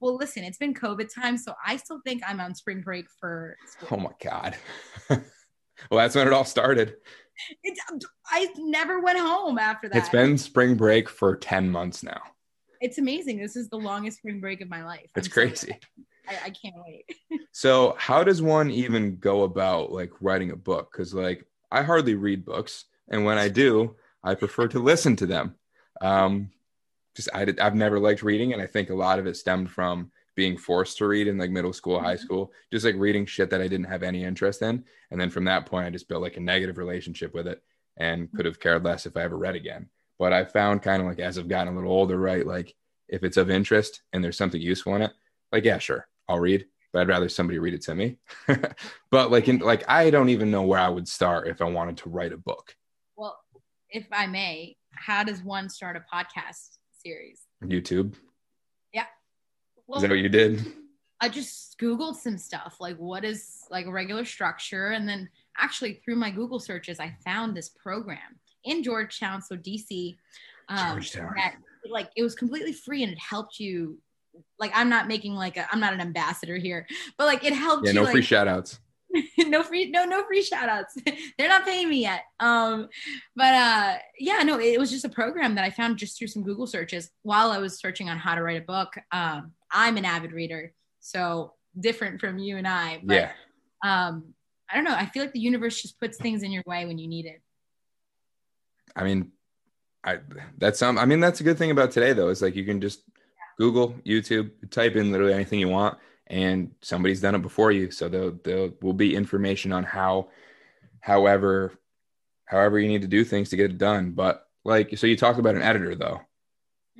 Well, listen, it's been COVID time, so I still think I'm on spring break for school. oh my god well that's when it all started It's, I never went home after that. It's been spring break for 10 months now. It's amazing. This is the longest spring break of my life. It's I'm crazy. excited. I, I can't wait. So, how does one even go about like writing a book? Because, like, I hardly read books. And when I do, I prefer to listen to them. Um, just, I I've never liked reading. And I think a lot of it stemmed from being forced to read in like middle school, high Mhm. school, just like reading shit that I didn't have any interest in. And then from that point, I just built like a negative relationship with it and could have cared less if I ever read again. But I found kind of like as I've gotten a little older, right? Like, if it's of interest and there's something useful in it, like, yeah, sure, I'll read, but I'd rather somebody read it to me. but like, in, like, I don't even know where I would start if I wanted to write a book. Well, if I may, how does one start a podcast series? YouTube. Well, Is that what you did? I just Googled some stuff like what is like a regular structure. And then actually through my Google searches, I found this program in Georgetown, so DC. Um, Georgetown. That, like it was completely free and it helped you. Like I'm not making like a I'm not an ambassador here, but like it helped Yeah, you no like, free shout outs. no free no no free shout outs they're not paying me yet um but uh yeah no it was just a program that i found just through some google searches while i was searching on how to write a book um i'm an avid reader so different from you and i but, yeah. um i don't know i feel like the universe just puts things in your way when you need it. I mean i that's some i mean that's a good thing about today though is like you can just google youtube type in literally anything you want and somebody's done it before you so there there will be information on how however however you need to do things to get it done but like so you talked about an editor though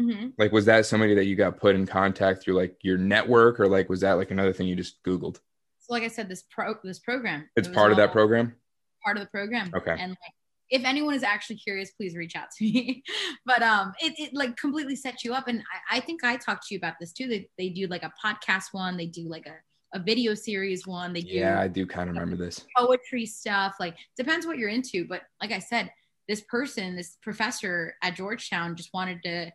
mm-hmm. like was that somebody that you got put in contact through like your network or like was that like another thing you just googled so like i said this pro this program it's it part of that program part of the program okay and like if anyone is actually curious, please reach out to me. but um, it, it like completely sets you up. And I, I, think I talked to you about this too. They, they do like a podcast one, they do like a, a video series one. They do Yeah, I do kind of remember this. Poetry stuff. Like depends what you're into. But like I said, this person, this professor at Georgetown just wanted to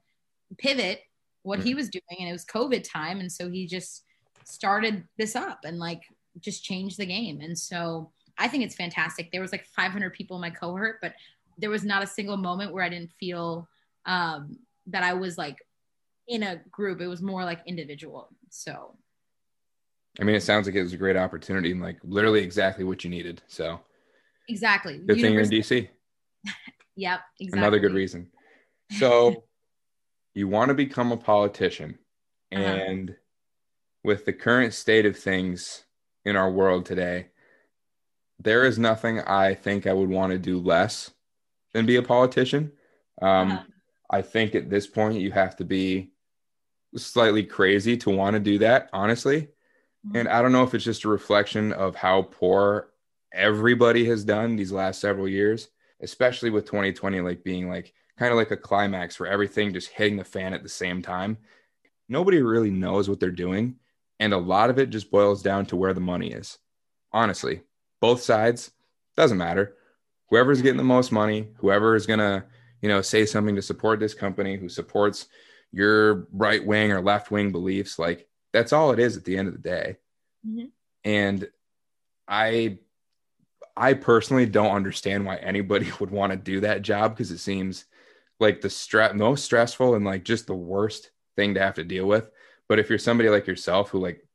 pivot what he was doing and it was COVID time. And so he just started this up and like just changed the game. And so I think it's fantastic. There was like 500 people in my cohort, but there was not a single moment where I didn't feel um, that I was like in a group. It was more like individual. So, I mean, it sounds like it was a great opportunity and like literally exactly what you needed. So, exactly. Good thing you're in DC. yep. Exactly. Another good reason. So, you want to become a politician, uh-huh. and with the current state of things in our world today, there is nothing I think I would want to do less than be a politician. Um, uh-huh. I think at this point you have to be slightly crazy to want to do that, honestly. Mm-hmm. And I don't know if it's just a reflection of how poor everybody has done these last several years, especially with 2020 like being like kind of like a climax for everything just hitting the fan at the same time. Nobody really knows what they're doing, and a lot of it just boils down to where the money is. Honestly, both sides doesn't matter whoever's getting the most money whoever is going to you know say something to support this company who supports your right wing or left wing beliefs like that's all it is at the end of the day mm-hmm. and i i personally don't understand why anybody would want to do that job because it seems like the stress most stressful and like just the worst thing to have to deal with but if you're somebody like yourself who like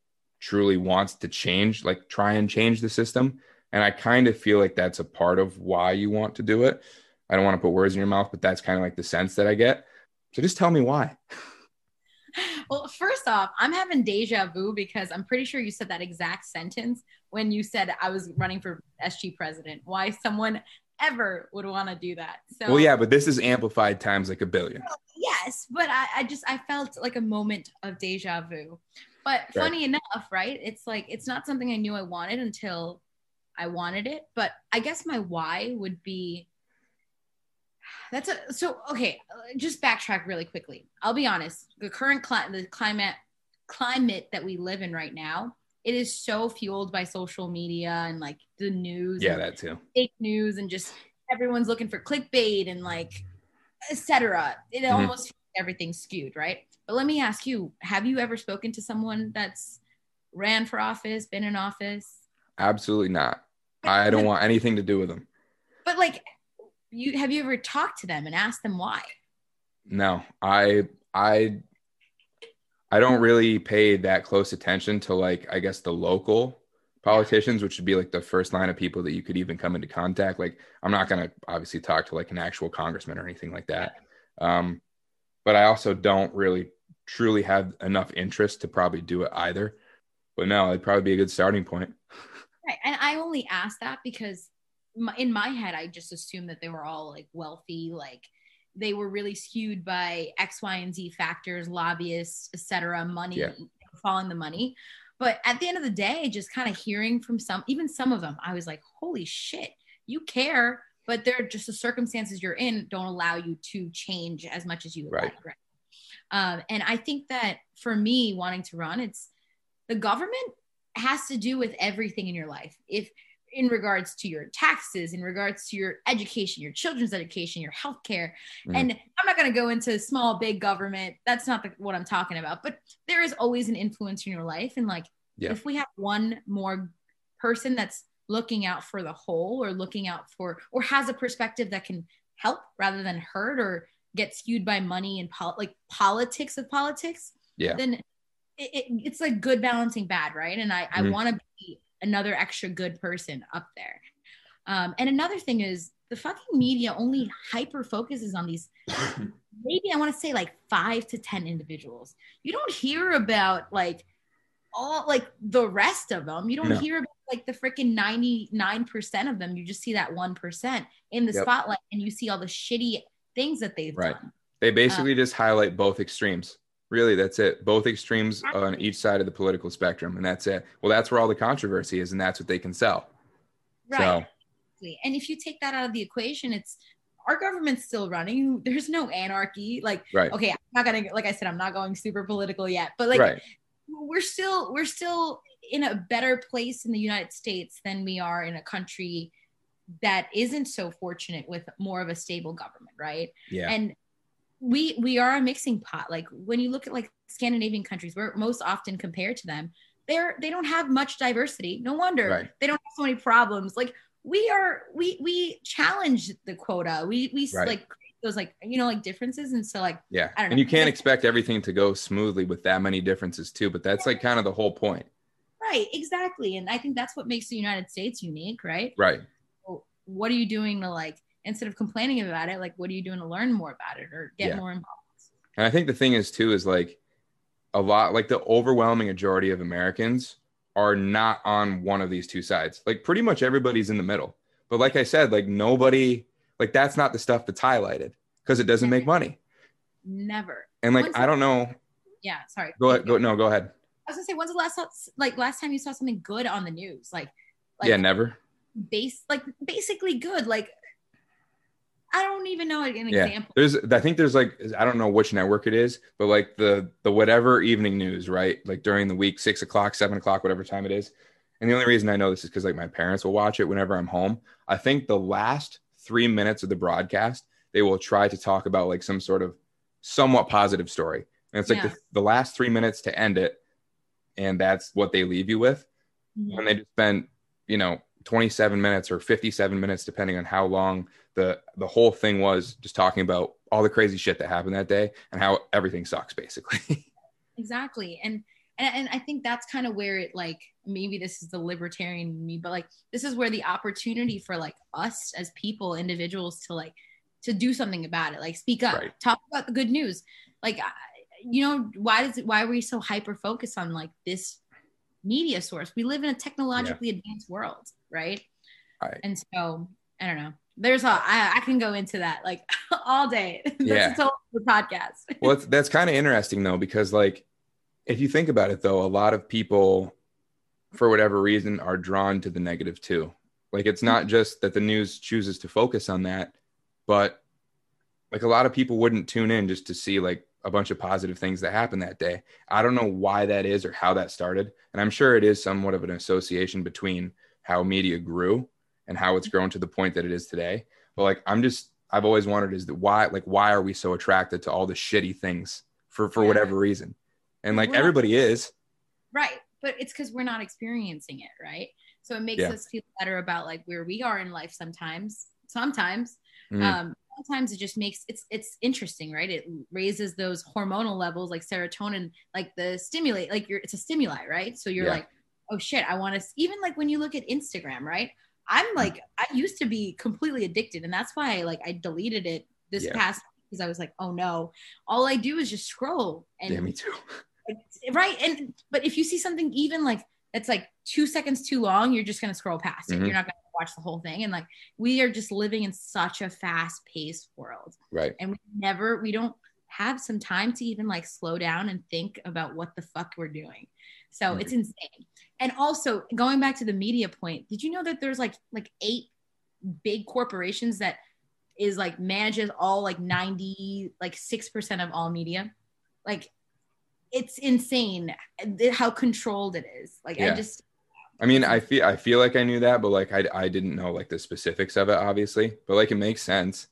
truly wants to change like try and change the system and I kind of feel like that's a part of why you want to do it. I don't want to put words in your mouth, but that's kind of like the sense that I get. So just tell me why. well, first off, I'm having deja vu because I'm pretty sure you said that exact sentence when you said I was running for SG president. Why someone ever would want to do that. So Well, yeah, but this is amplified times like a billion. Oh, yes, but I, I just I felt like a moment of deja vu. But right. funny enough, right? It's like it's not something I knew I wanted until I wanted it. But I guess my why would be that's a so okay. Just backtrack really quickly. I'll be honest. The current cli- the climate climate that we live in right now, it is so fueled by social media and like the news. Yeah, that too. Fake news and just everyone's looking for clickbait and like etc. It mm-hmm. almost everything skewed, right? But let me ask you: Have you ever spoken to someone that's ran for office, been in office? Absolutely not. I don't want anything to do with them. But like, you have you ever talked to them and asked them why? No, I I I don't really pay that close attention to like I guess the local politicians, which would be like the first line of people that you could even come into contact. Like I'm not gonna obviously talk to like an actual congressman or anything like that. Um, but I also don't really truly have enough interest to probably do it either. But no, it'd probably be a good starting point. Right. And I only asked that because in my head, I just assumed that they were all like wealthy, like they were really skewed by X, Y, and Z factors, lobbyists, etc., money, yeah. following the money. But at the end of the day, just kind of hearing from some, even some of them, I was like, holy shit, you care, but they're just the circumstances you're in don't allow you to change as much as you would right. like. Right. Um, and I think that for me, wanting to run, it's the government has to do with everything in your life. If in regards to your taxes, in regards to your education, your children's education, your healthcare. Mm-hmm. And I'm not going to go into small, big government. That's not the, what I'm talking about. But there is always an influence in your life. And like, yeah. if we have one more person that's looking out for the whole or looking out for or has a perspective that can help rather than hurt or get skewed by money and pol- like politics of politics yeah then it, it, it's like good balancing bad right and i Mhm. i want to be another extra good person up there um and another thing is the fucking media only hyper focuses on these maybe i want to say like five to ten individuals you don't hear about like all like the rest of them you don't No. hear about like the freaking 99% of them you just see that 1% in the Yep. spotlight and you see all the shitty things that they've Right. done They basically just highlight both extremes. Really, that's it. Both extremes mm-hmm. on each side of the political spectrum, and that's it. Well, that's where all the controversy is, and that's what they can sell. right So, And if you take that out of the equation, it's our government's still running. There's no anarchy. Like, right, okay, I'm not gonna like I said, I'm not going super political yet, but like right, we're still we're still in a better place in the United States than we are in a country that isn't so fortunate with more of a stable government, right? yeah, And we we are a mixing pot. Like when you look at like Scandinavian countries, we're most often compared to them. They're they don't have much diversity. No wonder Right. they don't have so many problems. Like we are we we challenge the quota. We we Right. like create those like you know like differences and so like yeah. I don't And you can't expect everything to go smoothly with that many differences too. But that's like kind of the whole point, right exactly. And I think that's what makes the United States unique, right? right? So what are you doing to like instead of complaining about it, like what are you doing to learn more about it or get Yeah. more involved? And I think the thing is too is like a lot like the overwhelming majority of Americans are not on one of these two sides. Like pretty much everybody's in the middle. But like I said, like nobody like that's not the stuff that's highlighted because it doesn't make money. Never. And like When's I don't know. Yeah, sorry. Go ahead. Go no. Go ahead. I was gonna say, when's the last like last time you saw something good on the news? Like, like yeah. Never. base like basically good. Like, I don't even know an Yeah. example. There's. I think there's like I don't know which network it is, but like the the whatever evening news, right? Like during the week, six o'clock, seven o'clock, whatever time it is. And the only reason I know this is because like my parents will watch it whenever I'm home. I think the last three minutes of the broadcast, they will try to talk about like some sort of somewhat positive story. And it's like Yeah. the, the last three minutes to end it. And that's what they leave you with. Mhm. When they just spent, you know, 27 minutes or 57 minutes, depending on how long the the whole thing was, just talking about all the crazy shit that happened that day and how everything sucks, basically. Exactly. And and and I think that's kind of where it like maybe this is the libertarian me, but like this is where the opportunity for like us as people, individuals, to like to do something about it, like speak up, Right. talk about the good news. Like, you know, why does it? Why are we so hyper focused on like this media source? We live in a technologically advanced world, right? Right. And so I don't know. There's a I, I can go into that like all day. That's Yeah. a total podcast. well, it's, that's kind of interesting though, because like if you think about it though, a lot of people, for whatever reason, are drawn to the negative too. Like it's not mm-hmm. just that the news chooses to focus on that, but like a lot of people wouldn't tune in just to see like a bunch of positive things that happened that day. I don't know why that is or how that started, and I'm sure it is somewhat of an association between how media grew and how it's grown to the point that it is today. But like I'm just I've always wondered is that why like why are we so attracted to all the shitty things for for Yeah. whatever reason? And like everybody is. Right. But it's because we're not experiencing it, right? So it makes Yeah. us feel better about like where we are in life sometimes. Sometimes. Mhm. Um, sometimes it just makes it's it's interesting, right? It raises those hormonal levels like serotonin, like the stimulate, like you're it's a stimuli, right? So you're Yeah. like, oh shit, I want to even like when you look at Instagram, right? I'm Mm. like, I used to be completely addicted, and that's why like I deleted it this Yeah. past because I was like, oh no, all I do is just scroll and yeah, me too. right and but if you see something even like that's like two seconds too long you're just going to scroll past it Mhm. you're not going to watch the whole thing and like we are just living in such a fast paced world Right. and we never we don't have some time to even like slow down and think about what the fuck we're doing so Mhm. it's insane and also going back to the media point did you know that there's like like eight big corporations that is like manages all like 90 like 6% of all media like it's insane how controlled it is like i just I mean, I feel I feel like I knew that, but like I I didn't know like the specifics of it, obviously. But like it makes sense.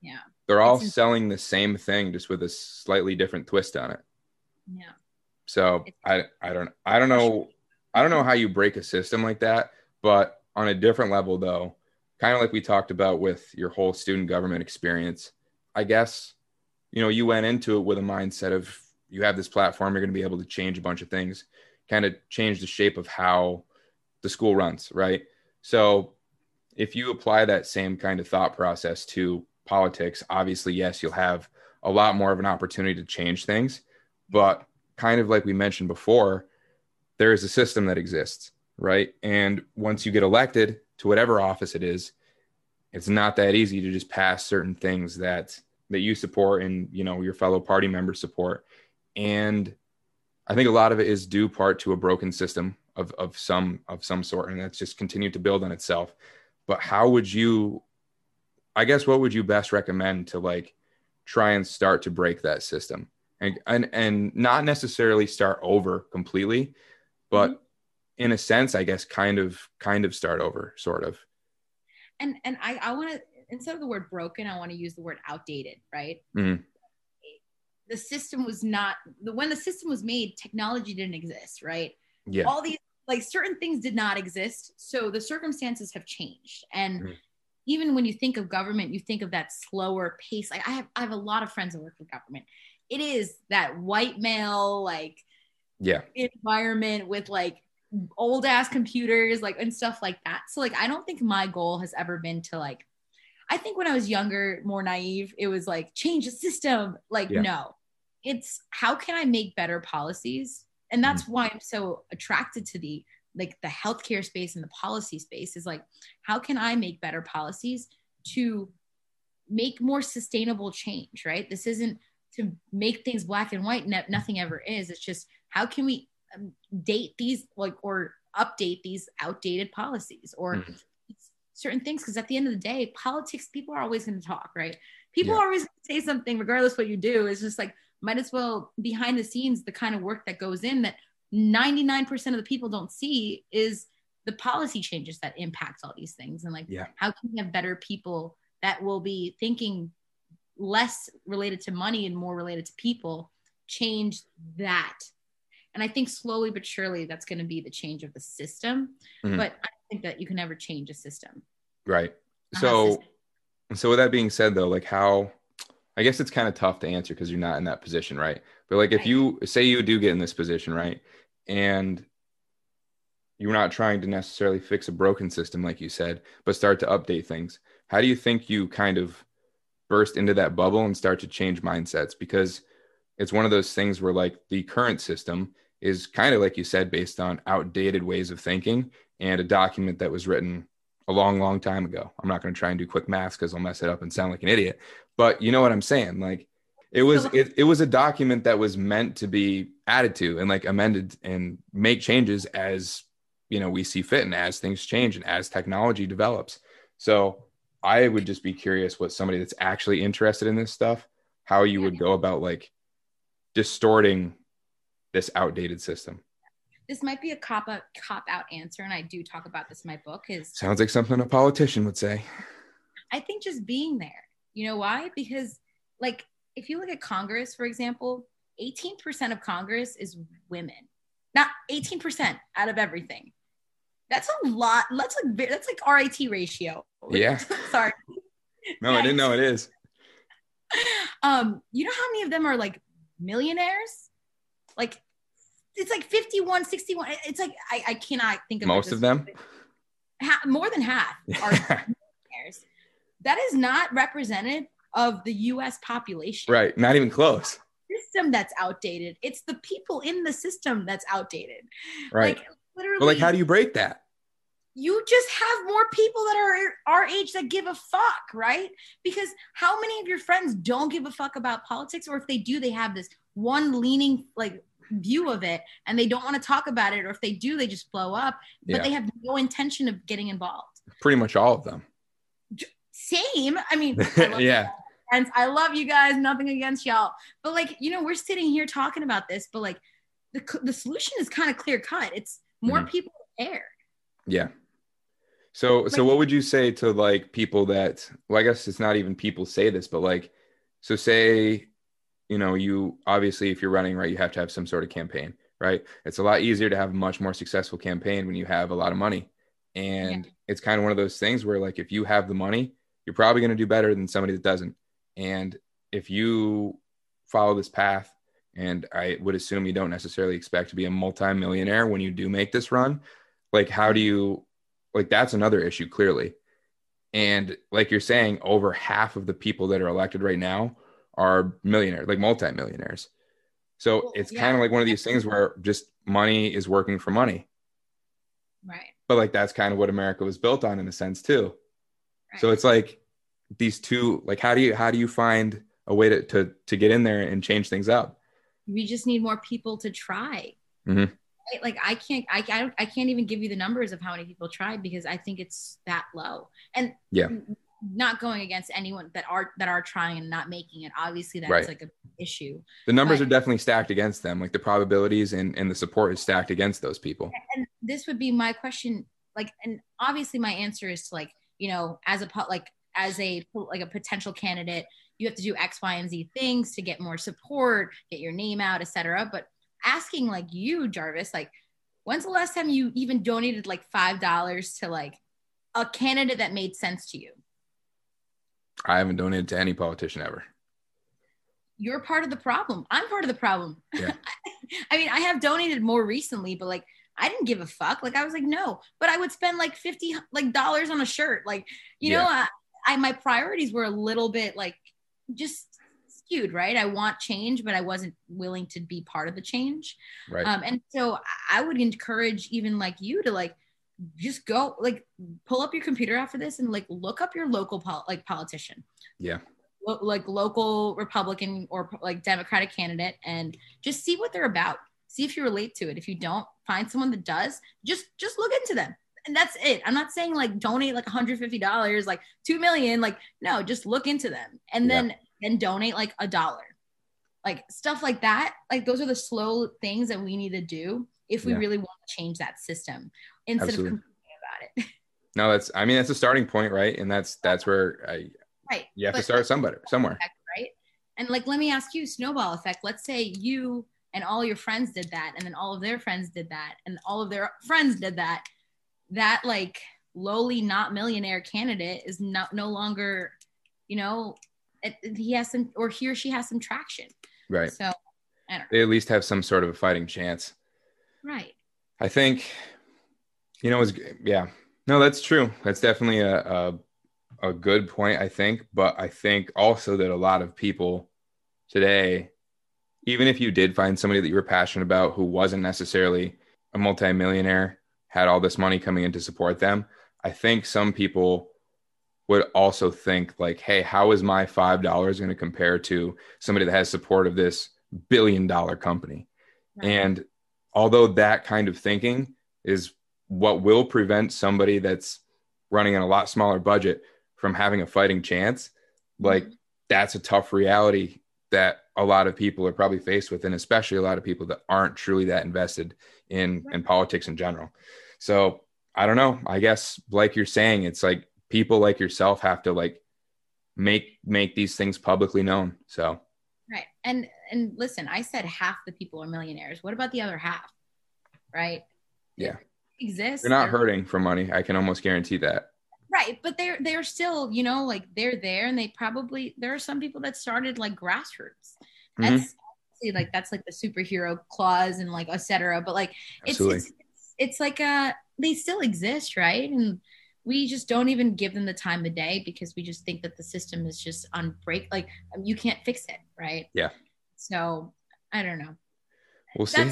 Yeah. They're all It's- selling the same thing, just with a slightly different twist on it. yeah So I I don't I don't know I don't know how you break a system like that, but on a different level though, kind of like we talked about with your whole student government experience, I guess, you know, you went into it with a mindset of you have this platform, you're going to be able to change a bunch of things, kind of change the shape of how the school runs, right? So if you apply that same kind of thought process to politics, obviously, yes, you'll have a lot more of an opportunity to change things. But kind of like we mentioned before, there is a system that exists, right? And once you get elected to whatever office it is, it's not that easy to just pass certain things that that you support and you know your fellow party members support. And I think a lot of it is due part to a broken system of of some of some sort, and that's just continued to build on itself. But how would you? I guess what would you best recommend to like try and start to break that system and and and not necessarily start over completely, but mm-hmm. in a sense, I guess kind of kind of start over, sort of. And and I I want to instead of the word broken, I want to use the word outdated, right? Mm-hmm the system was not the when the system was made technology didn't exist right yeah all these like certain things did not exist so the circumstances have changed and mm-hmm. even when you think of government you think of that slower pace like i have i have a lot of friends that work for government it is that white male like yeah environment with like old ass computers like and stuff like that so like i don't think my goal has ever been to like i think when i was younger more naive it was like change the system like yeah. no it's how can I make better policies? And that's mm-hmm. why I'm so attracted to the like the healthcare space and the policy space is like how can I make better policies to make more sustainable change, right? This isn't to make things black and white. Nothing ever is. It's just how can we um, date these like or update these outdated policies or mm-hmm. certain things because at the end of the day politics people are always going to talk right people yeah. always say something regardless what you do it's just like might as well behind the scenes the kind of work that goes in that 99% of the people don't see is the policy changes that impact all these things and like yeah. how can we have better people that will be thinking less related to money and more related to people change that and i think slowly but surely that's going to be the change of the system mm-hmm. but i think that you can never change a system right so so with that being said though like how I guess it's kind of tough to answer because you're not in that position, right? But like if you say you do get in this position, right? And you're not trying to necessarily fix a broken system, like you said, but start to update things. How do you think you kind of burst into that bubble and start to change mindsets? Because it's one of those things where like the current system is kind of like you said, based on outdated ways of thinking and a document that was written a long, long time ago. I'm not going to try and do quick math because I'll mess it up and sound like an idiot. But you know what I'm saying? Like it was it, it was a document that was meant to be added to and like amended and make changes as you know we see fit and as things change and as technology develops. So I would just be curious what somebody that's actually interested in this stuff, how you would go about like distorting this outdated system. This might be a cop out cop out answer and i do talk about this in my book is sounds like something a politician would say. I think just being there. You know why? Because like if you look at congress for example 18% of congress is women. Not 18% out of everything. That's a lot. That's like that's like rit ratio. Yeah. Sorry. No i didn't know it is. Um you know how many of them are like millionaires like it's like 51, 61. It's like I, I cannot think of most of them. More than half are millionaires. That is not representative of the U.S. population. Right, not even close. System that's outdated. It's the people in the system that's outdated. Right. Like literally. But like, how do you break that? you just have more people that are our age that give a fuck, right? Because how many of your friends don't give a fuck about politics, or if they do, they have this one leaning like view of it and they don't want to talk about it or if they do they just blow up but yeah. they have no intention of getting involved. Pretty much all of them. Same i mean I yeah. and i love you guys nothing against y'all but like you know we're sitting here talking about this but like the, the solution is kind of clear cut it's more mm-hmm. people care. Yeah. So like, so what would you say to like people that well i guess it's not even people say this but like so say you know, you obviously, if you're running right, you have to have some sort of campaign, right? It's a lot easier to have a much more successful campaign when you have a lot of money. And yeah. it's kind of one of those things where, like, if you have the money, you're probably going to do better than somebody that doesn't. And if you follow this path, and I would assume you don't necessarily expect to be a multimillionaire when you do make this run, like, how do mm-hmm. you, like, that's another issue, clearly. And like you're saying, over half of the people that are elected right now are millionaires, like multimillionaires. So well, it's yeah. kind of like one of these things where just money is working for money. Right. But like that's kind of what America was built on in a sense too. Right. So it's like these two, like how do you how do you find a way to to to get in there and change things up? We just need more people to try. Mm-hmm. Right? Like I can't I, I I can't even give you the numbers of how many people tried because I think it's that low. And yeah not going against anyone that are that are trying and not making it. Obviously that's right. like a issue. The numbers but, are definitely stacked against them. Like the probabilities and, and the support is stacked against those people. And this would be my question like and obviously my answer is to like you know as a like as a like a potential candidate you have to do x y and z things to get more support get your name out etc but asking like you jarvis like when's the last time you even donated like five dollars to like a candidate that made sense to you I haven't donated to any politician ever. You're part of the problem. I'm part of the problem. Yeah. I mean, I have donated more recently, but like I didn't give a fuck. Like I was like, no, but I would spend like 50 like dollars on a shirt. Like, you yeah. know, I, I my priorities were a little bit like just skewed, right? I want change, but I wasn't willing to be part of the change. Right. Um, and so I would encourage even like you to like just go like pull up your computer after this and like look up your local pol- like politician. Yeah. Lo- like local Republican or like Democratic candidate and just see what they're about. See if you relate to it. If you don't, find someone that does. Just just look into them. And that's it. I'm not saying like donate like $150, like 2 million, like no, just look into them and then yeah. then donate like a dollar. Like stuff like that. Like those are the slow things that we need to do if we yeah. really want to change that system instead Absolutely. of complaining about it. No, that's I mean that's a starting point, right? And that's that's where I right. You have but to start somebody somewhere. Effect, right. And like let me ask you, snowball effect. Let's say you and all your friends did that, and then all of their friends did that, and all of their friends did that. That like lowly not millionaire candidate is not no longer, you know, it, he has some or he or she has some traction. Right. So they at least have some sort of a fighting chance. Right. I think you know, it's yeah. No, that's true. That's definitely a, a a good point, I think. But I think also that a lot of people today, even if you did find somebody that you were passionate about who wasn't necessarily a multimillionaire, had all this money coming in to support them, I think some people would also think like, hey, how is my five dollars going to compare to somebody that has support of this billion dollar company? Right. And although that kind of thinking is what will prevent somebody that's running on a lot smaller budget from having a fighting chance like mm-hmm. that's a tough reality that a lot of people are probably faced with and especially a lot of people that aren't truly that invested in in politics in general. So i don't know. I guess like you're saying it's like people like yourself have to like make make these things publicly known so. Right. And and listen i said half the people are millionaires. What about the other half? Right? Yeah exist. They're not they're, hurting for money. I can almost guarantee that. Right, but they're they're still, you know, like they're there, and they probably there are some people that started like grassroots. Mm-hmm. That's like that's like the superhero clause and like etc. But like it's, it's it's like uh they still exist, right? And we just don't even give them the time of day because we just think that the system is just on break. like you can't fix it, right? Yeah. So I don't know. We'll see.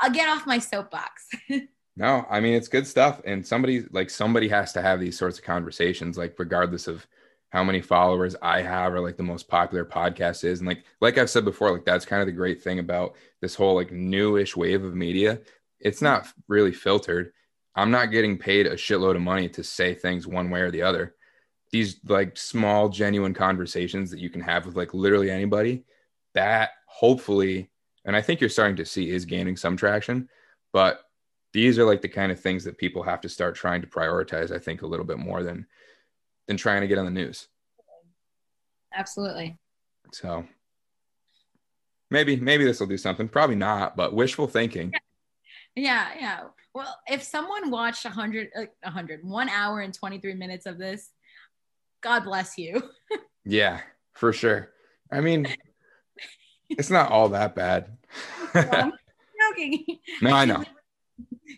I'll get off my soapbox. No, I mean it's good stuff, and somebody like somebody has to have these sorts of conversations, like regardless of how many followers I have or like the most popular podcast is, and like like I've said before, like that's kind of the great thing about this whole like newish wave of media. It's not really filtered. I'm not getting paid a shitload of money to say things one way or the other. These like small, genuine conversations that you can have with like literally anybody, that hopefully, and I think you're starting to see is gaining some traction, but these are like the kind of things that people have to start trying to prioritize i think a little bit more than than trying to get on the news absolutely so maybe maybe this will do something probably not but wishful thinking Yeah, yeah. Well, if someone watched 100, uh, 100, one hour and 23 minutes of this, God bless you. yeah, for sure. I mean, it's not all that bad. joking. No, I know.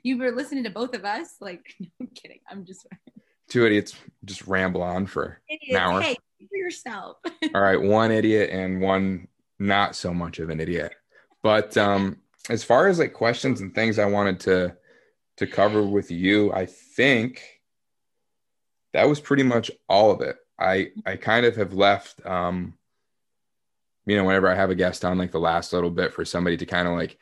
You were listening to both of us. Like, no, I'm kidding. I'm just two idiots just ramble on for idiots, an hour. Hey, for yourself. all right, one idiot and one not so much of an idiot. But um, as far as like questions and things I wanted to to cover with you, I think that was pretty much all of it. I I kind of have left um you know whenever I have a guest on like the last little bit for somebody to kind of like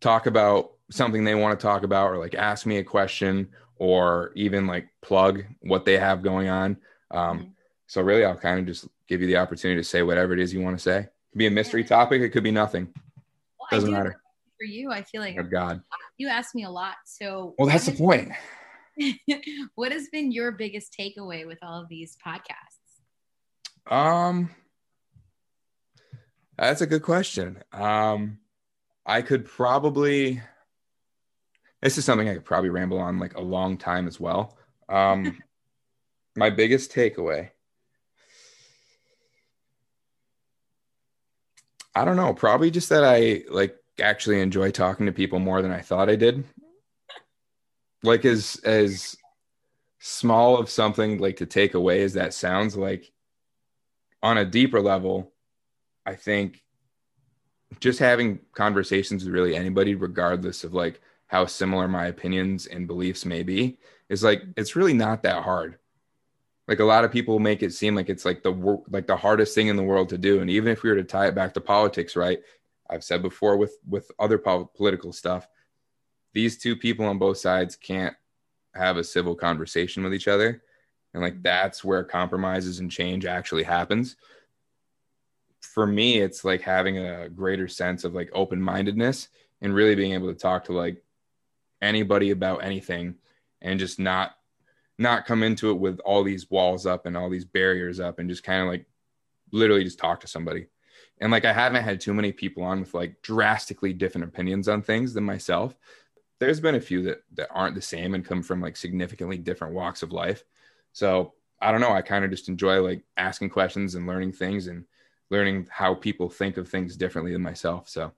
talk about something they want to talk about or like ask me a question or even like plug what they have going on. Um, mm-hmm. So really, I'll kind of just give you the opportunity to say whatever it is you want to say. It could be a mystery topic. It could be nothing. Well, Doesn't do matter. For you, I feel like oh, God, you asked me a lot. So well, that's the point. what has been your biggest takeaway with all of these podcasts? Um, that's a good question. Um, I could probably this is something I could probably ramble on like a long time as well. Um, my biggest takeaway. I don't know, probably just that I like actually enjoy talking to people more than I thought I did. Like as as small of something like to take away as that sounds like on a deeper level, I think just having conversations with really anybody, regardless of like how similar my opinions and beliefs may be is like it's really not that hard. Like a lot of people make it seem like it's like the like the hardest thing in the world to do. And even if we were to tie it back to politics right? I've said before with with other po- political stuff these two people on both sides can't have a civil conversation with each other. And like that's where compromises and change actually happens. For me it's like having a greater sense of like open-mindedness and really being able to talk to like anybody about anything and just not not come into it with all these walls up and all these barriers up and just kind of like literally just talk to somebody. And like I haven't had too many people on with like drastically different opinions on things than myself. There's been a few that that aren't the same and come from like significantly different walks of life. So I don't know. I kind of just enjoy like asking questions and learning things and learning how people think of things differently than myself. So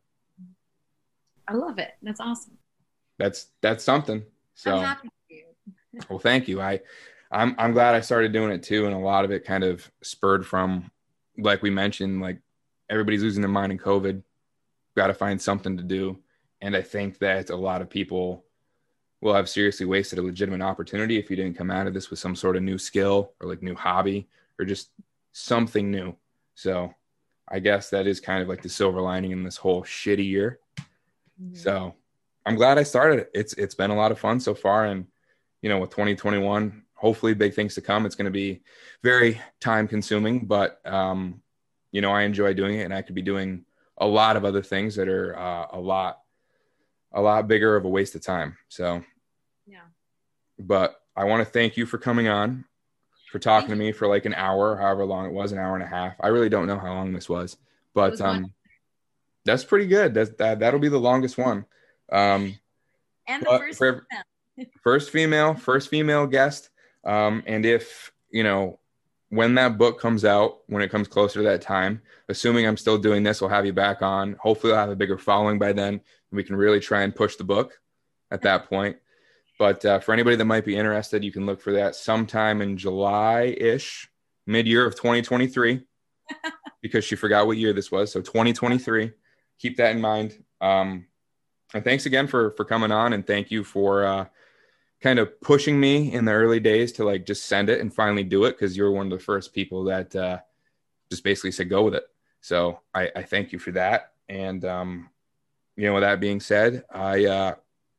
I love it. That's awesome that's that's something. So well, thank you. I I'm I'm glad I started doing it too, and a lot of it kind of spurred from, like we mentioned, like everybody's losing their mind in COVID. Got to find something to do, and I think that a lot of people will have seriously wasted a legitimate opportunity if you didn't come out of this with some sort of new skill or like new hobby or just something new. So I guess that is kind of like the silver lining in this whole shitty year. Mm-hmm. So I'm glad I started. It's it's been a lot of fun so far, and you know, with 2021, hopefully big things to come. It's going to be very time consuming, but um, you know, I enjoy doing it, and I could be doing a lot of other things that are uh, a lot a lot bigger of a waste of time. So, yeah. But I want to thank you for coming on, for talking to me for like an hour, however long it was, an hour and a half. I really don't know how long this was, but was um, that's pretty good. That's that that'll be the longest one. Um, and the first for, female. first female, first female guest. Um, and if you know when that book comes out, when it comes closer to that time, assuming I'm still doing this, we'll have you back on. Hopefully, I'll have a bigger following by then. We can really try and push the book at that point. But uh, for anybody that might be interested, you can look for that sometime in July ish, mid year of 2023, because she forgot what year this was. So 2023. Keep that in mind. Um, and thanks again for for coming on and thank you for uh, kind of pushing me in the early days to like just send it and finally do it because you're one of the first people that uh, just basically said go with it. So i, I thank you for that. And um, you know with that being said i uh,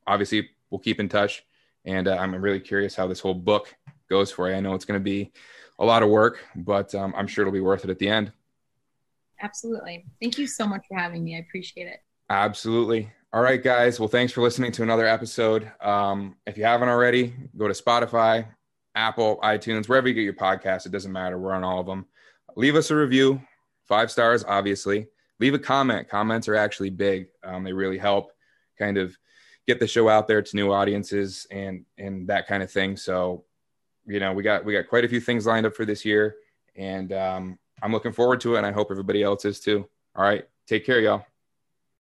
obviously will keep in touch. And uh, i'm really curious how this whole book goes for you. I know it's going to be a lot of work but um, i'm sure it'll be worth it at the end. Absolutely. Thank you so much for having me. I appreciate it. Absolutely all right, guys. Well, thanks for listening to another episode. Um, if you haven't already, go to Spotify, Apple, iTunes, wherever you get your podcast. It doesn't matter. We're on all of them. Leave us a review, five stars, obviously. Leave a comment. Comments are actually big. Um, they really help kind of get the show out there to new audiences and and that kind of thing. So, you know, we got we got quite a few things lined up for this year, and um, I'm looking forward to it, and I hope everybody else is too. All right, take care, y'all.